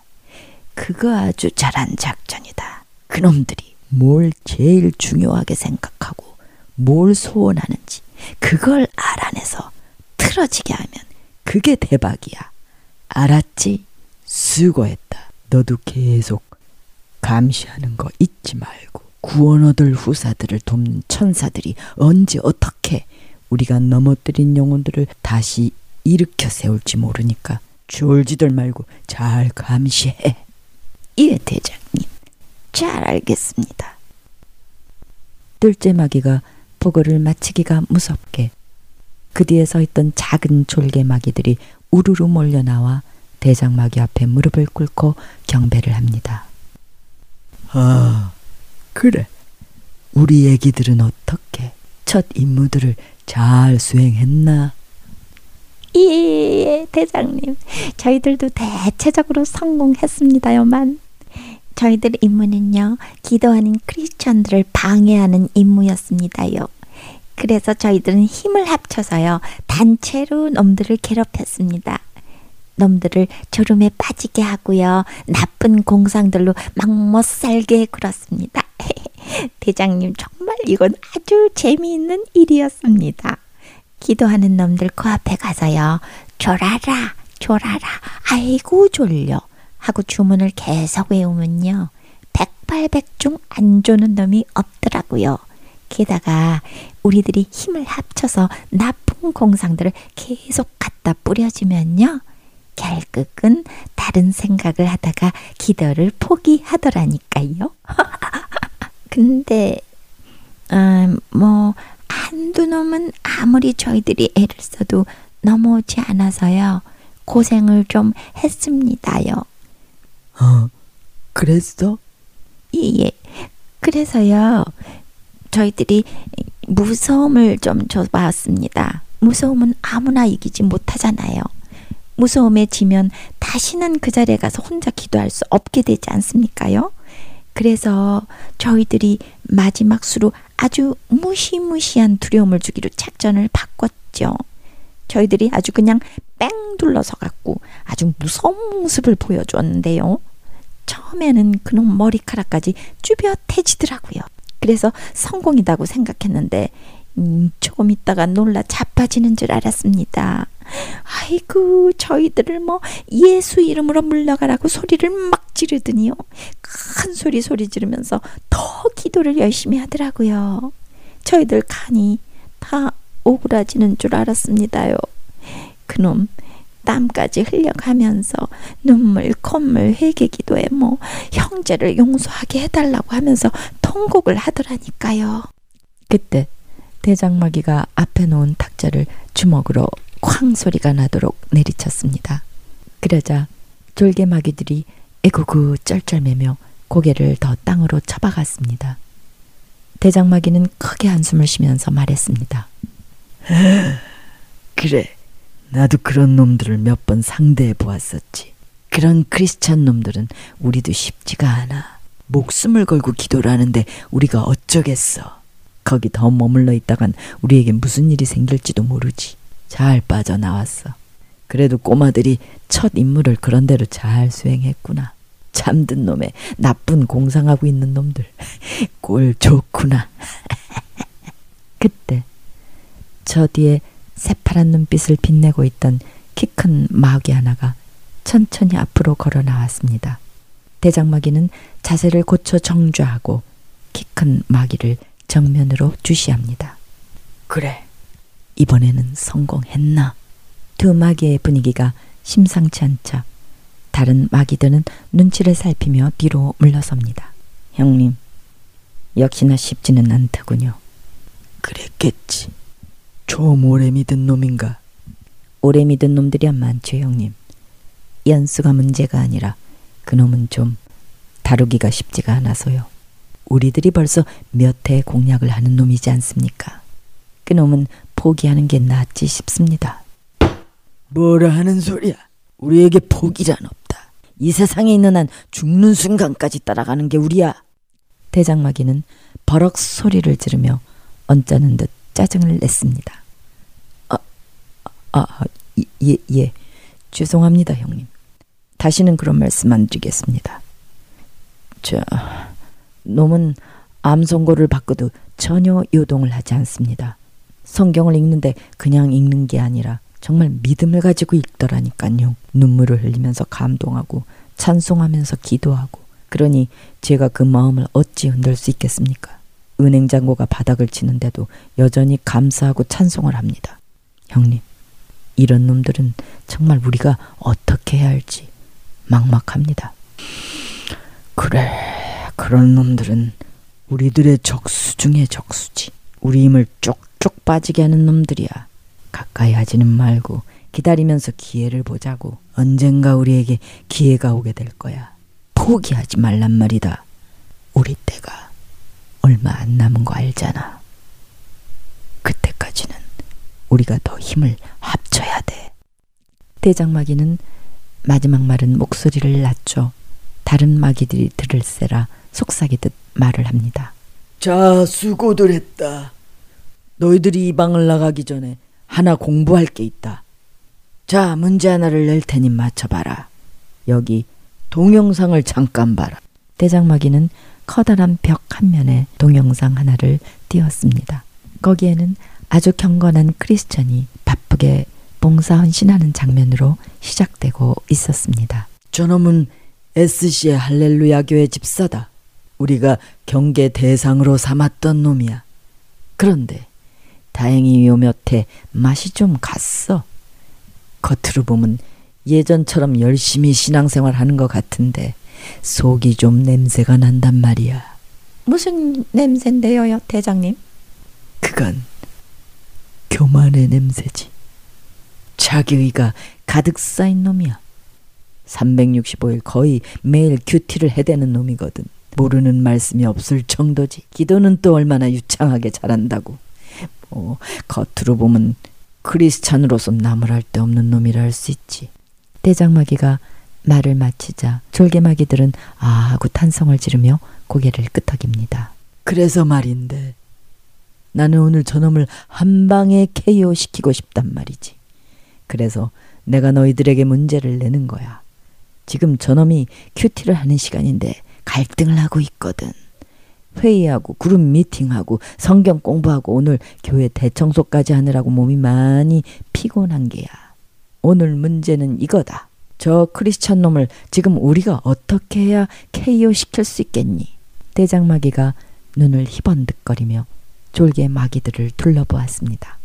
Speaker 7: 그거 아주 잘한 작전이다. 그놈들이 뭘 제일 중요하게 생각하고 뭘 소원하는지 그걸 알아내서 틀어지게 하면 그게 대박이야. 알았지? 수고했다. 너도 계속 감시하는 거 잊지 말고 구원 얻을 후사들을 돕는 천사들이 언제 어떻게 우리가 넘어뜨린 영혼들을 다시 일으켜 세울지 모르니까 졸지들 말고 잘 감시해.
Speaker 3: 예, 대장님. 잘 알겠습니다.
Speaker 6: 둘째 마귀가 보고를 마치기가 무섭게 그 뒤에 서 있던 작은 졸개 마귀들이 우르르 몰려 나와 대장 마귀 앞에 무릎을 꿇고 경배를 합니다.
Speaker 7: 아, 그래. 우리 애기들은 어떻게 첫 임무들을 잘 수행했나?
Speaker 3: 예, 대장님. 저희들도 대체적으로 성공했습니다요만. 저희들 임무는요, 기도하는 크리스천들을 방해하는 임무였습니다요. 그래서 저희들은 힘을 합쳐서요, 단체로 놈들을 괴롭혔습니다. 놈들을 졸음에 빠지게 하고요, 나쁜 공상들로 막못 살게 굴었습니다. 대장님, 정말 이건 아주 재미있는 일이었습니다. 기도하는 놈들 코앞에 가서요, 졸아라, 졸아라, 아이고 졸려. 하고 주문을 계속 외우면요. 백발백중 안 조는 놈이 없더라고요. 게다가 우리들이 힘을 합쳐서 나쁜 공상들을 계속 갖다 뿌려주면요. 결국은 다른 생각을 하다가 기도를 포기하더라니까요. 근데 음, 뭐 한두 놈은 아무리 저희들이 애를 써도 넘어오지 않아서요. 고생을 좀 했습니다요.
Speaker 7: 어, 그랬어?
Speaker 3: 예, 예. 그래서요, 저희들이 무서움을 좀 줘봤습니다. 무서움은 아무나 이기지 못하잖아요. 무서움에 지면 다시는 그 자리에 가서 혼자 기도할 수 없게 되지 않습니까요? 그래서 저희들이 마지막 수로 아주 무시무시한 두려움을 주기로 작전을 바꿨죠. 저희들이 아주 그냥 뺑 둘러서 갖고 아주 무서운 모습을 보여주었는데요. 처음에는 그놈 머리카락까지 쭈뼛해지더라고요. 그래서 성공이다고 생각했는데 음, 조금 있다가 놀라 자빠지는 줄 알았습니다. 아이고 저희들을 뭐 예수 이름으로 물러가라고 소리를 막 지르더니요. 큰 소리 소리 지르면서 더 기도를 열심히 하더라고요. 저희들 간이 다
Speaker 8: 오그라지는 줄 알았습니다요. 그놈 땀까지 흘려가면서 눈물, 콧물, 회개기도에 뭐 형제를 용서하게 해달라고 하면서 통곡을 하더라니까요.
Speaker 9: 그때 대장마귀가 앞에 놓은 탁자를 주먹으로 쾅 소리가 나도록 내리쳤습니다. 그러자 졸개마귀들이 에구구 쩔쩔매며 고개를 더 땅으로 쳐박았습니다. 대장마귀는 크게 한숨을 쉬면서 말했습니다.
Speaker 3: 그래, 나도 그런 놈들을 몇 번 상대해 보았었지. 그런 크리스찬 놈들은 우리도 쉽지가 않아. 목숨을 걸고 기도를 하는데 우리가 어쩌겠어. 거기 더 머물러 있다간 우리에게 무슨 일이 생길지도 모르지. 잘 빠져나왔어. 그래도 꼬마들이 첫 임무를 그런대로 잘 수행했구나. 잠든 놈에 나쁜 공상하고 있는 놈들. 꼴 좋구나.
Speaker 9: 그때 저 뒤에 새파란 눈빛을 빛내고 있던 키 큰 마귀 하나가 천천히 앞으로 걸어 나왔습니다. 대장마귀는 자세를 고쳐 정좌하고 키 큰 마귀를 정면으로 주시합니다.
Speaker 3: 그래, 이번에는 성공했나?
Speaker 9: 두 마귀의 분위기가 심상치 않자 다른 마귀들은 눈치를 살피며 뒤로 물러섭니다. 형님, 역시나 쉽지는 않더군요.
Speaker 3: 그랬겠지. 좀 오래 믿은 놈인가?
Speaker 9: 오래 믿은 놈들이야 많죠, 형님. 연수가 문제가 아니라 그놈은 좀 다루기가 쉽지가 않아서요. 우리들이 벌써 몇 해 공략을 하는 놈이지 않습니까? 그놈은 포기하는 게 낫지 싶습니다.
Speaker 3: 뭐라 하는 소리야? 우리에게 포기란 없다. 이 세상에 있는 한 죽는 순간까지 따라가는 게 우리야.
Speaker 9: 대장마귀는 버럭 소리를 지르며 언짢은 듯 짜증을 냈습니다. 아, 아, 예, 예. 죄송합니다, 형님. 다시는 그런 말씀 안 드리겠습니다. 저, 놈은 암 선고를 받고도 전혀 요동을 하지 않습니다. 성경을 읽는데 그냥 읽는 게 아니라 정말 믿음을 가지고 읽더라니까요. 눈물을 흘리면서 감동하고 찬송하면서 기도하고 그러니 제가 그 마음을 어찌 흔들 수 있겠습니까? 은행 잔고가 바닥을 치는데도 여전히 감사하고 찬송을 합니다. 형님, 이런 놈들은 정말 우리가 어떻게 해야 할지 막막합니다.
Speaker 3: 그래, 그런 놈들은 우리들의 적수 중에 적수지. 우리 힘을 쪽쪽 빠지게 하는 놈들이야. 가까이 하지는 말고 기다리면서 기회를 보자고. 언젠가 우리에게 기회가 오게 될 거야. 포기하지 말란 말이다. 우리 때가 얼마 안 남은 거 알잖아. 그때까지는 우리가 더 힘을 합쳐야 돼.
Speaker 9: 대장마귀는 마지막 말은 목소리를 낮춰 다른 마귀들이 들을세라 속삭이듯 말을 합니다.
Speaker 3: 자, 수고들 했다. 너희들이 이 방을 나가기 전에 하나 공부할 게 있다. 자, 문제 하나를 낼 테니 맞춰봐라. 여기 동영상을 잠깐 봐라.
Speaker 9: 대장마귀는 커다란 벽 한 면에 동영상 하나를 띄웠습니다. 거기에는 아주 경건한 크리스천이 바쁘게 봉사 헌신하는 장면으로 시작되고 있었습니다.
Speaker 3: 저놈은 SC의 할렐루야 교회 집사다. 우리가 경계 대상으로 삼았던 놈이야. 그런데 다행히 요몇 해 맛이 좀 갔어. 겉으로 보면 예전처럼 열심히 신앙생활 하는 것 같은데 속이 좀 냄새가 난단 말이야.
Speaker 8: 무슨 냄새인데요, 대장님?
Speaker 3: 그건 교만의 냄새지. 자기의가 가득 쌓인 놈이야. 365일 거의 매일 큐티를 해대는 놈이거든. 모르는 말씀이 없을 정도지. 기도는 또 얼마나 유창하게 잘한다고. 뭐 겉으로 보면 크리스찬으로서 나무랄 데 없는 놈이라 할 수 있지.
Speaker 9: 대장마귀가 말을 마치자 졸개마귀들은 아 하고 탄성을 지르며 고개를 끄덕입니다.
Speaker 3: 그래서 말인데 나는 오늘 저놈을 한 방에 KO 시키고 싶단 말이지. 그래서 내가 너희들에게 문제를 내는 거야. 지금 저놈이 큐티를 하는 시간인데 갈등을 하고 있거든. 회의하고 그룹 미팅하고 성경 공부하고 오늘 교회 대청소까지 하느라고 몸이 많이 피곤한 게야. 오늘 문제는 이거다. 저 크리스천 놈을 지금 우리가 어떻게 해야 KO 시킬 수 있겠니?
Speaker 9: 대장마귀가 눈을 희번득거리며 졸개 마귀들을 둘러보았습니다.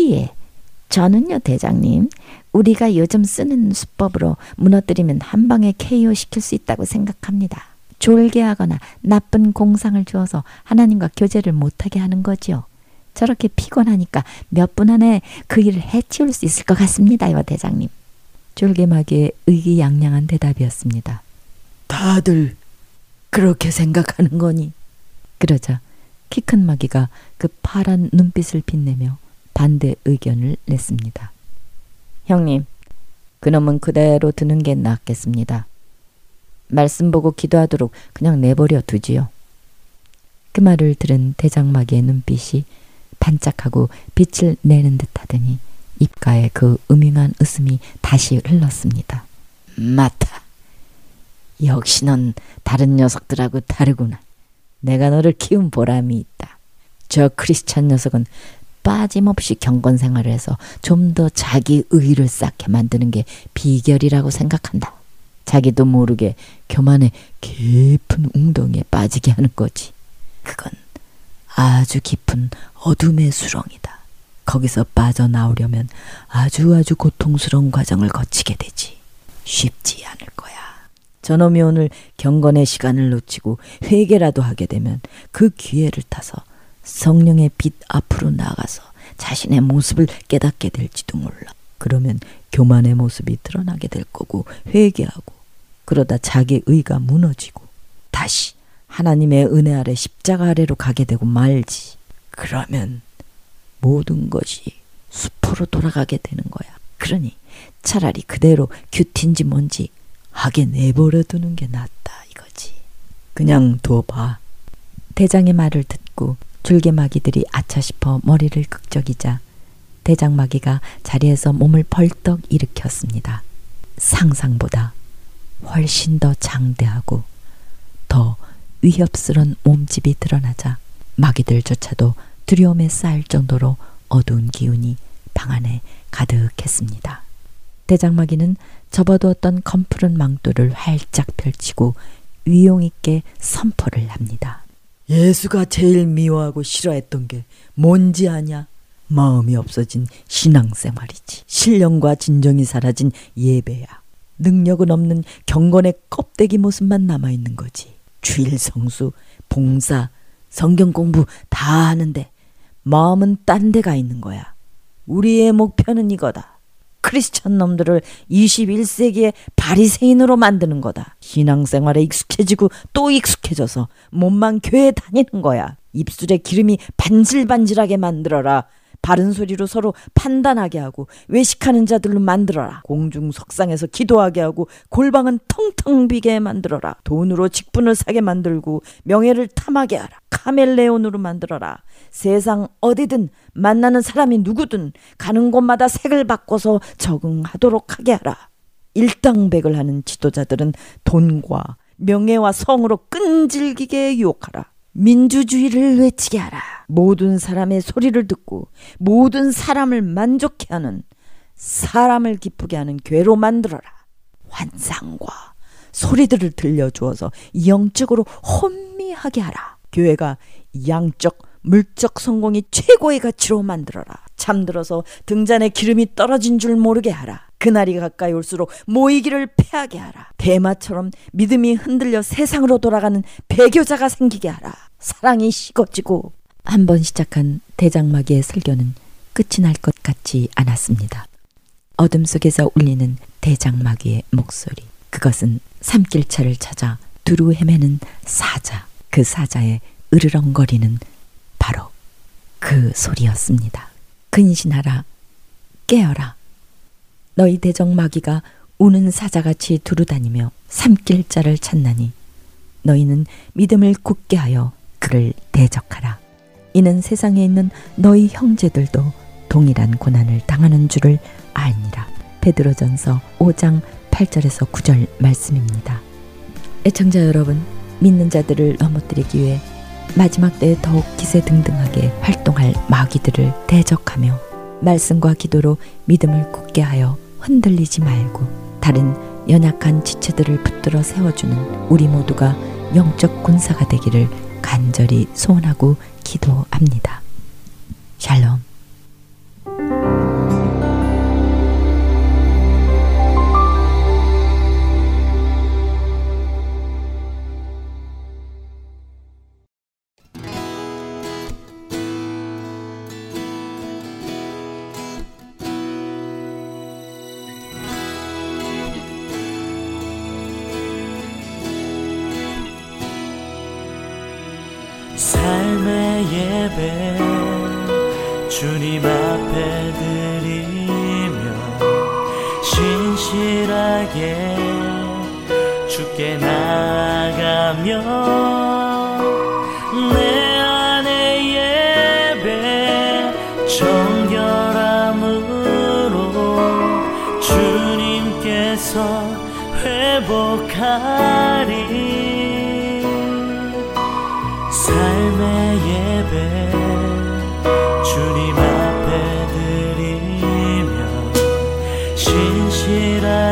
Speaker 8: 예. 저는요, 대장님. 우리가 요즘 쓰는 수법으로 무너뜨리면 한 방에 KO 시킬 수 있다고 생각합니다. 졸개하거나 나쁜 공상을 주어서 하나님과 교제를 못하게 하는 거지요. 저렇게 피곤하니까 몇 분 안에 그 일을 해치울 수 있을 것 같습니다요, 대장님.
Speaker 9: 졸개마귀의 의기양양한 대답이었습니다.
Speaker 3: 다들 그렇게 생각하는 거니?
Speaker 9: 그러자 키 큰 마귀가 그 파란 눈빛을 빛내며 반대 의견을 냈습니다.
Speaker 2: 형님, 그놈은 그대로 두는 게 낫겠습니다. 말씀 보고 기도하도록 그냥 내버려 두지요.
Speaker 9: 그 말을 들은 대장마귀의 눈빛이 반짝하고 빛을 내는 듯 하더니 입가에 그 음흉한 웃음이 다시 흘렀습니다.
Speaker 8: 맞다. 역시 넌 다른 녀석들하고 다르구나. 내가 너를 키운 보람이 있다. 저 크리스찬 녀석은 빠짐없이 경건 생활을 해서 좀 더 자기 의를 쌓게 만드는 게 비결이라고 생각한다. 자기도 모르게 교만의 깊은 웅덩이에 빠지게 하는 거지. 그건 아주 깊은 어둠의 수렁이다. 거기서 빠져나오려면 아주 아주 고통스러운 과정을 거치게 되지. 쉽지 않을 거야. 저놈이 오늘 경건의 시간을 놓치고 회개라도 하게 되면 그 기회를 타서 성령의 빛 앞으로 나가서 자신의 모습을 깨닫게 될지도 몰라. 그러면 교만의 모습이 드러나게 될 거고 회개하고 그러다 자기 의가 무너지고 다시 하나님의 은혜 아래 십자가 아래로 가게 되고 말지. 그러면 모든 것이 숲으로 돌아가게 되는 거야. 그러니 차라리 그대로 큐티인지 뭔지 하게 내버려 두는 게 낫다 이거지. 그냥 둬봐.
Speaker 9: 대장의 말을 듣고 줄개마귀들이 아차 싶어 머리를 극적이자 대장마귀가 자리에서 몸을 벌떡 일으켰습니다. 상상보다 훨씬 더 장대하고 더 위협스런 몸집이 드러나자 마귀들조차도 두려움에 쌓일 정도로 어두운 기운이 방 안에 가득했습니다. 대장마귀는 접어두었던 검푸른 망토를 활짝 펼치고 위용 있게 선포를 합니다.
Speaker 3: 예수가 제일 미워하고 싫어했던 게 뭔지 아냐? 마음이 없어진 신앙생활이지. 신령과 진정이 사라진 예배야. 능력은 없는 경건의 껍데기 모습만 남아있는 거지. 주일 성수, 봉사, 성경 공부 다 하는데 마음은 딴 데가 있는 거야. 우리의 목표는 이거다. 크리스천 놈들을 21세기의 바리새인으로 만드는 거다. 신앙생활에 익숙해지고 또 익숙해져서 몸만 교회 다니는 거야. 입술에 기름이 반질반질하게 만들어라. 바른 소리로 서로 판단하게 하고 외식하는 자들로 만들어라. 공중 석상에서 기도하게 하고 골방은 텅텅 비게 만들어라. 돈으로 직분을 사게 만들고 명예를 탐하게 하라. 카멜레온으로 만들어라. 세상 어디든 만나는 사람이 누구든 가는 곳마다 색을 바꿔서 적응하도록 하게 하라. 일당백을 하는 지도자들은 돈과 명예와 성으로 끈질기게 유혹하라. 민주주의를 외치게 하라. 모든 사람의 소리를 듣고 모든 사람을 만족해 하는 사람을 기쁘게 하는 괴로 만들어라. 환상과 소리들을 들려주어서 영적으로 혼미하게 하라. 교회가 양적 물적 성공이 최고의 가치로 만들어라. 잠들어서 등잔에 기름이 떨어진 줄 모르게 하라. 그날이 가까이 올수록 모이기를 패하게 하라. 대마처럼 믿음이 흔들려 세상으로 돌아가는 배교자가 생기게 하라. 사랑이 식어지고
Speaker 9: 한번 시작한 대장마귀의 설교는 끝이 날 것 같지 않았습니다. 어둠 속에서 울리는 대장마귀의 목소리. 그것은 삼길차를 찾아 두루 헤매는 사자. 그 사자의 으르렁거리는 바로 그 소리였습니다. 근신하라. 깨어라. 너희 대적마귀가 우는 사자같이 두루다니며 삼길자를 찾나니 너희는 믿음을 굳게 하여 그를 대적하라. 이는 세상에 있는 너희 형제들도 동일한 고난을 당하는 줄을 알니라. 베드로전서 5장 8절에서 9절 말씀입니다. 애청자 여러분, 믿는 자들을 넘어뜨리기 위해 마지막 때에 더욱 기세등등하게 활동할 마귀들을 대적하며 말씀과 기도로 믿음을 굳게 하여 흔들리지 말고 다른 연약한 지체들을 붙들어 세워주는 우리 모두가 영적 군사가 되기를 간절히 소원하고 기도합니다. 샬롬.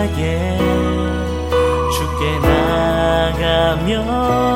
Speaker 10: 신실하게 주께 나가며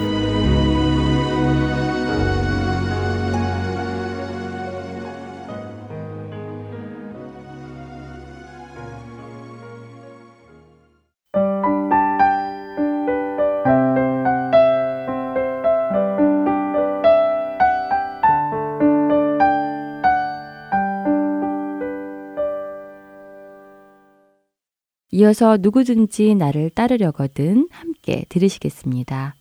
Speaker 11: 이어서 누구든지 나를 따르려거든 함께 들으시겠습니다.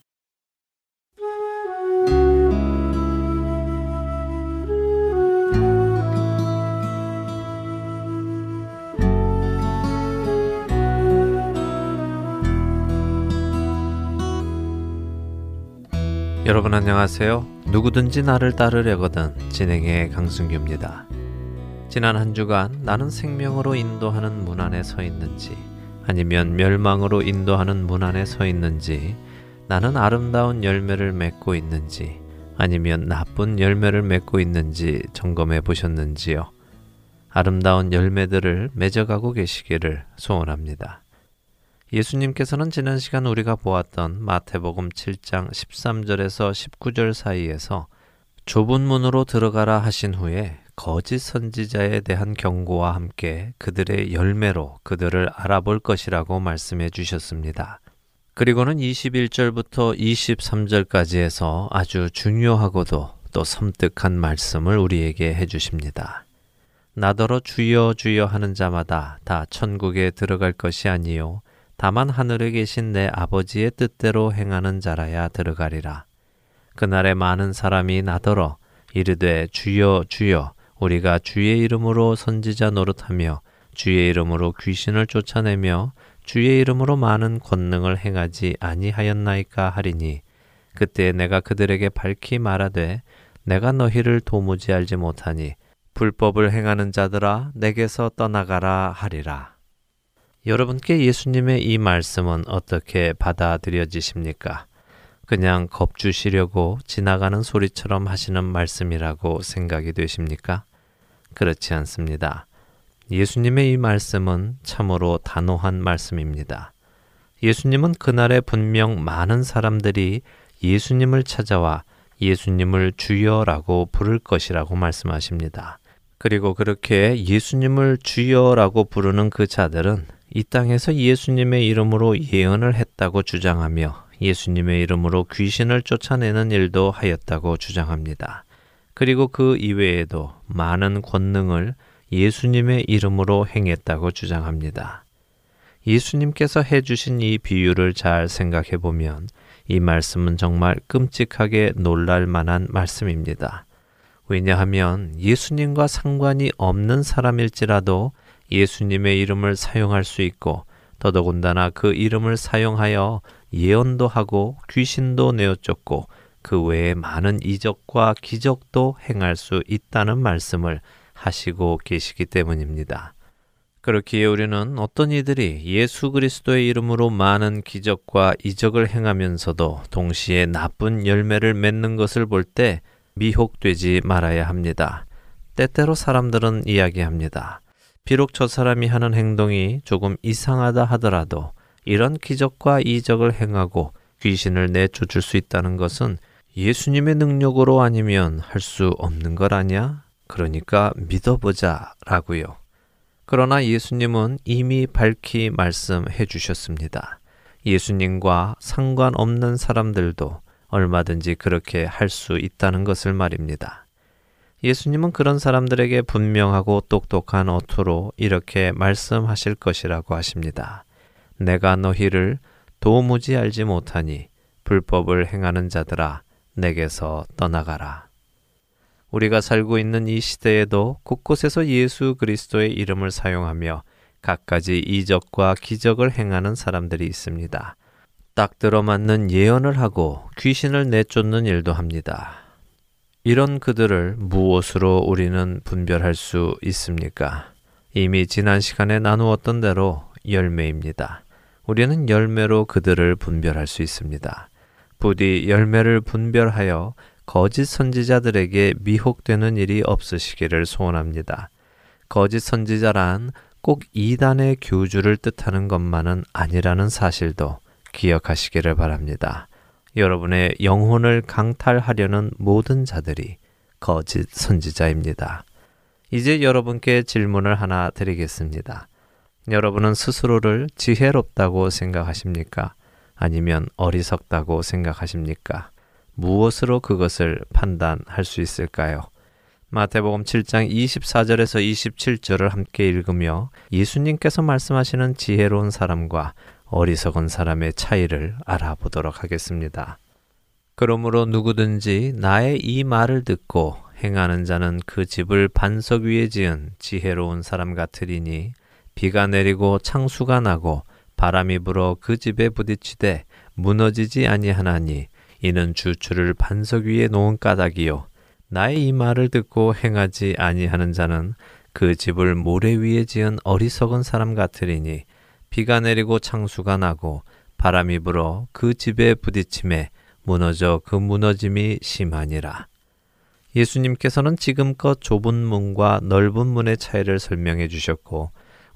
Speaker 12: 여러분 안녕하세요. 누구든지 나를 따르려거든 진행의 강승규입니다. 지난 한 주간 나는 생명으로 인도하는 문 안에 서 있는지 아니면 멸망으로 인도하는 문 안에 서 있는지 나는 아름다운 열매를 맺고 있는지 아니면 나쁜 열매를 맺고 있는지 점검해 보셨는지요? 아름다운 열매들을 맺어가고 계시기를 소원합니다. 예수님께서는 지난 시간 우리가 보았던 마태복음 7장 13절에서 19절 사이에서 좁은 문으로 들어가라 하신 후에 거짓 선지자에 대한 경고와 함께 그들의 열매로 그들을 알아볼 것이라고 말씀해 주셨습니다. 그리고는 21절부터 23절까지 해서 아주 중요하고도 또 섬뜩한 말씀을 우리에게 해 주십니다. 나더러 주여 주여 하는 자마다 다 천국에 들어갈 것이 아니요 다만 하늘에 계신 내 아버지의 뜻대로 행하는 자라야 들어가리라. 그날에 많은 사람이 나더러 이르되 주여 주여 우리가 주의 이름으로 선지자 노릇하며 주의 이름으로 귀신을 쫓아내며 주의 이름으로 많은 권능을 행하지 아니하였나이까 하리니 그때 내가 그들에게 밝히 말하되 내가 너희를 도무지 알지 못하니 불법을 행하는 자들아 내게서 떠나가라 하리라. 여러분께 예수님의 이 말씀은 어떻게 받아들여지십니까? 그냥 겁주시려고 지나가는 소리처럼 하시는 말씀이라고 생각이 되십니까? 그렇지 않습니다. 예수님의 이 말씀은 참으로 단호한 말씀입니다. 예수님은 그날에 분명 많은 사람들이 예수님을 찾아와 예수님을 주여라고 부를 것이라고 말씀하십니다. 그리고 그렇게 예수님을 주여라고 부르는 그 자들은 이 땅에서 예수님의 이름으로 예언을 했다고 주장하며 예수님의 이름으로 귀신을 쫓아내는 일도 하였다고 주장합니다. 그리고 그 이외에도 많은 권능을 예수님의 이름으로 행했다고 주장합니다. 예수님께서 해주신 이 비유를 잘 생각해 보면 이 말씀은 정말 끔찍하게 놀랄 만한 말씀입니다. 왜냐하면 예수님과 상관이 없는 사람일지라도 예수님의 이름을 사용할 수 있고 더더군다나 그 이름을 사용하여 예언도 하고 귀신도 내어 쫓고 그 외에 많은 이적과 기적도 행할 수 있다는 말씀을 하시고 계시기 때문입니다. 그렇기에 우리는 어떤 이들이 예수 그리스도의 이름으로 많은 기적과 이적을 행하면서도 동시에 나쁜 열매를 맺는 것을 볼 때 미혹되지 말아야 합니다. 때때로 사람들은 이야기합니다. 비록 저 사람이 하는 행동이 조금 이상하다 하더라도 이런 기적과 이적을 행하고 귀신을 내쫓을 수 있다는 것은 예수님의 능력으로 아니면 할 수 없는 것 아니야? 그러니까 믿어보자 라고요. 그러나 예수님은 이미 밝히 말씀해 주셨습니다. 예수님과 상관없는 사람들도 얼마든지 그렇게 할 수 있다는 것을 말입니다. 예수님은 그런 사람들에게 분명하고 똑똑한 어투로 이렇게 말씀하실 것이라고 하십니다. 내가 너희를 도무지 알지 못하니 불법을 행하는 자들아 내게서 떠나가라. 우리가 살고 있는 이 시대에도 곳곳에서 예수 그리스도의 이름을 사용하며 갖가지 이적과 기적을 행하는 사람들이 있습니다. 딱 들어맞는 예언을 하고 귀신을 내쫓는 일도 합니다. 이런 그들을 무엇으로 우리는 분별할 수 있습니까? 이미 지난 시간에 나누었던 대로 열매입니다. 우리는 열매로 그들을 분별할 수 있습니다. 부디 열매를 분별하여 거짓 선지자들에게 미혹되는 일이 없으시기를 소원합니다. 거짓 선지자란 꼭 이단의 교주를 뜻하는 것만은 아니라는 사실도 기억하시기를 바랍니다. 여러분의 영혼을 강탈하려는 모든 자들이 거짓 선지자입니다. 이제 여러분께 질문을 하나 드리겠습니다. 여러분은 스스로를 지혜롭다고 생각하십니까? 아니면 어리석다고 생각하십니까? 무엇으로 그것을 판단할 수 있을까요? 마태복음 7장 24절에서 27절을 함께 읽으며 예수님께서 말씀하시는 지혜로운 사람과 어리석은 사람의 차이를 알아보도록 하겠습니다. 그러므로 누구든지 나의 이 말을 듣고 행하는 자는 그 집을 반석 위에 지은 지혜로운 사람 같으리니 비가 내리고 창수가 나고 바람이 불어 그 집에 부딪히되 무너지지 아니하나니 이는 주추를 반석 위에 놓은 까닭이요 나의 이 말을 듣고 행하지 아니하는 자는 그 집을 모래 위에 지은 어리석은 사람 같으리니 비가 내리고 창수가 나고 바람이 불어 그 집에 부딪힘에 무너져 그 무너짐이 심하니라. 예수님께서는 지금껏 좁은 문과 넓은 문의 차이를 설명해 주셨고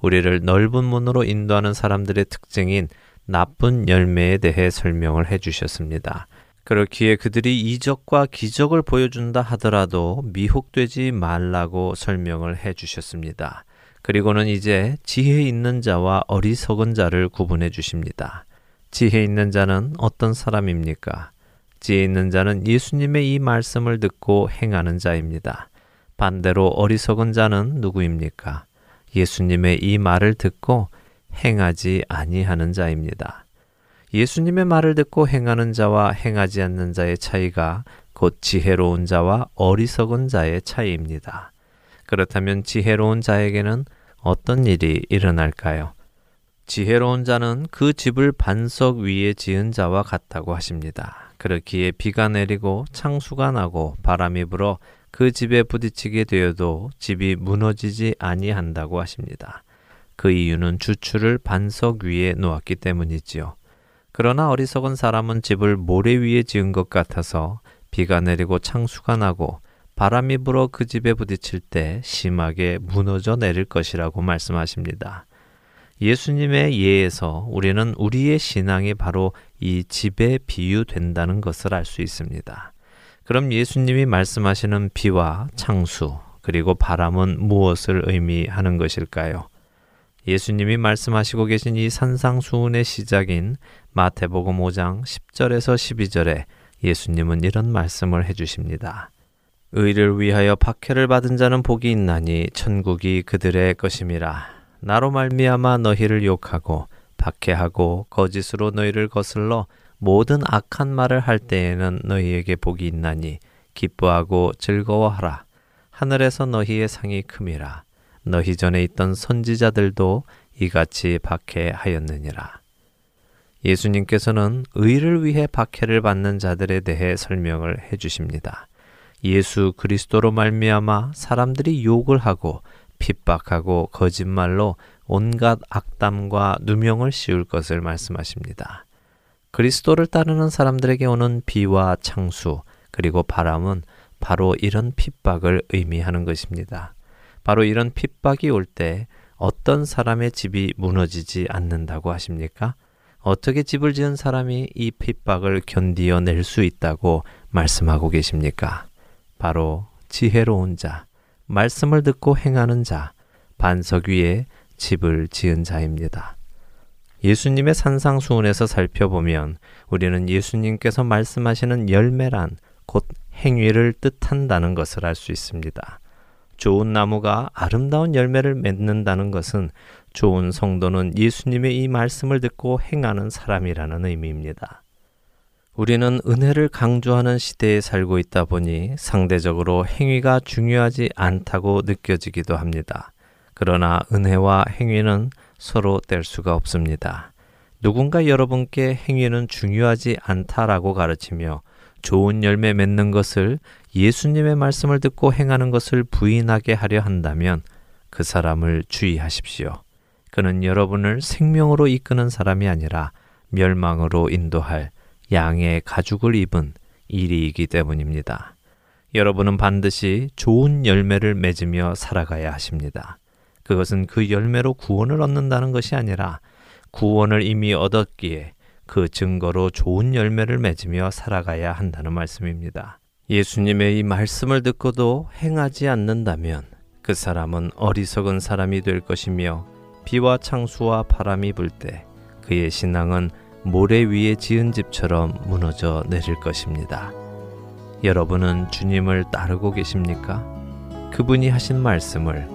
Speaker 12: 우리를 넓은 문으로 인도하는 사람들의 특징인 나쁜 열매에 대해 설명을 해 주셨습니다. 그렇기에 그들이 이적과 기적을 보여준다 하더라도 미혹되지 말라고 설명을 해 주셨습니다. 그리고는 이제 지혜 있는 자와 어리석은 자를 구분해 주십니다. 지혜 있는 자는 어떤 사람입니까? 지혜 있는 자는 예수님의 이 말씀을 듣고 행하는 자입니다. 반대로 어리석은 자는 누구입니까? 예수님의 이 말을 듣고 행하지 아니하는 자입니다. 예수님의 말을 듣고 행하는 자와 행하지 않는 자의 차이가 곧 지혜로운 자와 어리석은 자의 차이입니다. 그렇다면 지혜로운 자에게는 어떤 일이 일어날까요? 지혜로운 자는 그 집을 반석 위에 지은 자와 같다고 하십니다. 그렇기에 비가 내리고 창수가 나고 바람이 불어 그 집에 부딪히게 되어도 집이 무너지지 아니한다고 하십니다. 그 이유는 주추를 반석 위에 놓았기 때문이지요. 그러나 어리석은 사람은 집을 모래 위에 지은 것 같아서 비가 내리고 창수가 나고 바람이 불어 그 집에 부딪힐 때 심하게 무너져 내릴 것이라고 말씀하십니다. 예수님의 예에서 우리는 우리의 신앙이 바로 이 집에 비유된다는 것을 알 수 있습니다. 그럼 예수님이 말씀하시는 비와 창수, 그리고 바람은 무엇을 의미하는 것일까요? 예수님이 말씀하시고 계신 이 산상수훈의 시작인 마태복음 5장 10절에서 12절에 예수님은 이런 말씀을 해 주십니다. 의를 위하여 박해를 받은 자는 복이 있나니 천국이 그들의 것임이라. 나로 말미암아 너희를 욕하고 박해하고 거짓으로 너희를 거슬러 모든 악한 말을 할 때에는 너희에게 복이 있나니 기뻐하고 즐거워하라. 하늘에서 너희의 상이 큼이라. 너희 전에 있던 선지자들도 이같이 박해하였느니라. 예수님께서는 의를 위해 박해를 받는 자들에 대해 설명을 해 주십니다. 예수 그리스도로 말미암아 사람들이 욕을 하고 핍박하고 거짓말로 온갖 악담과 누명을 씌울 것을 말씀하십니다. 그리스도를 따르는 사람들에게 오는 비와 창수 그리고 바람은 바로 이런 핍박을 의미하는 것입니다. 바로 이런 핍박이 올 때 어떤 사람의 집이 무너지지 않는다고 하십니까? 어떻게 집을 지은 사람이 이 핍박을 견디어 낼 수 있다고 말씀하고 계십니까? 바로 지혜로운 자, 말씀을 듣고 행하는 자, 반석 위에 집을 지은 자입니다. 예수님의 산상수훈에서 살펴보면 우리는 예수님께서 말씀하시는 열매란 곧 행위를 뜻한다는 것을 알 수 있습니다. 좋은 나무가 아름다운 열매를 맺는다는 것은 좋은 성도는 예수님의 이 말씀을 듣고 행하는 사람이라는 의미입니다. 우리는 은혜를 강조하는 시대에 살고 있다 보니 상대적으로 행위가 중요하지 않다고 느껴지기도 합니다. 그러나 은혜와 행위는 서로 뗄 수가 없습니다. 누군가 여러분께 행위는 중요하지 않다라고 가르치며 좋은 열매 맺는 것을 예수님의 말씀을 듣고 행하는 것을 부인하게 하려 한다면 그 사람을 주의하십시오. 그는 여러분을 생명으로 이끄는 사람이 아니라 멸망으로 인도할 양의 가죽을 입은 일이이기 때문입니다. 여러분은 반드시 좋은 열매를 맺으며 살아가야 하십니다. 그것은 그 열매로 구원을 얻는다는 것이 아니라 구원을 이미 얻었기에 그 증거로 좋은 열매를 맺으며 살아가야 한다는 말씀입니다. 예수님의 이 말씀을 듣고도 행하지 않는다면 그 사람은 어리석은 사람이 될 것이며 비와 창수와 바람이 불 때 그의 신앙은 모래 위에 지은 집처럼 무너져 내릴 것입니다. 여러분은 주님을 따르고 계십니까? 그분이 하신 말씀을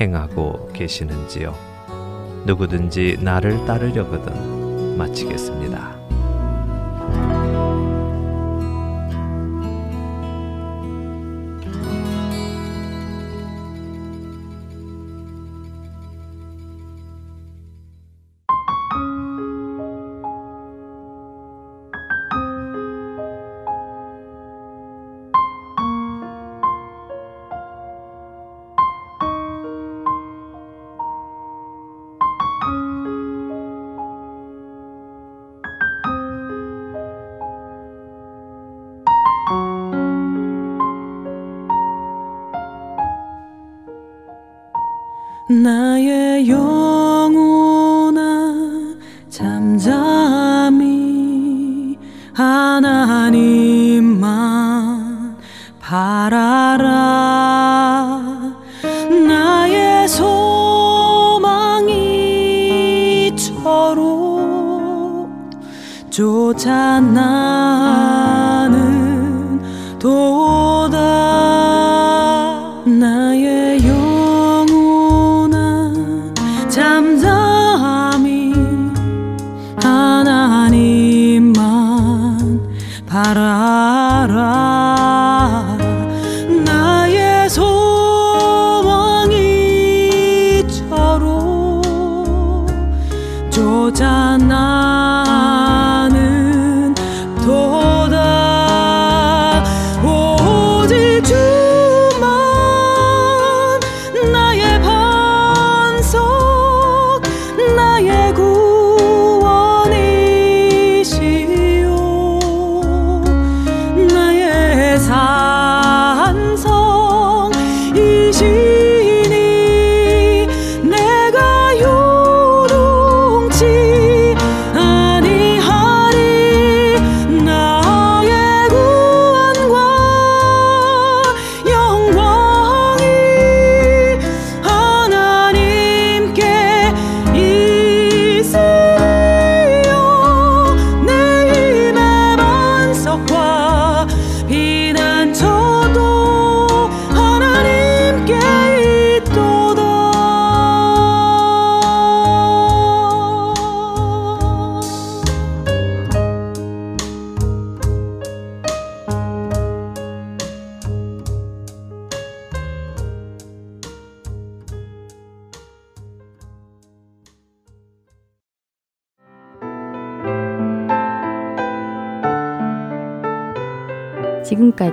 Speaker 12: 행하고 계시는지요? 누구든지 나를 따르려거든 마치겠습니다.
Speaker 13: 바라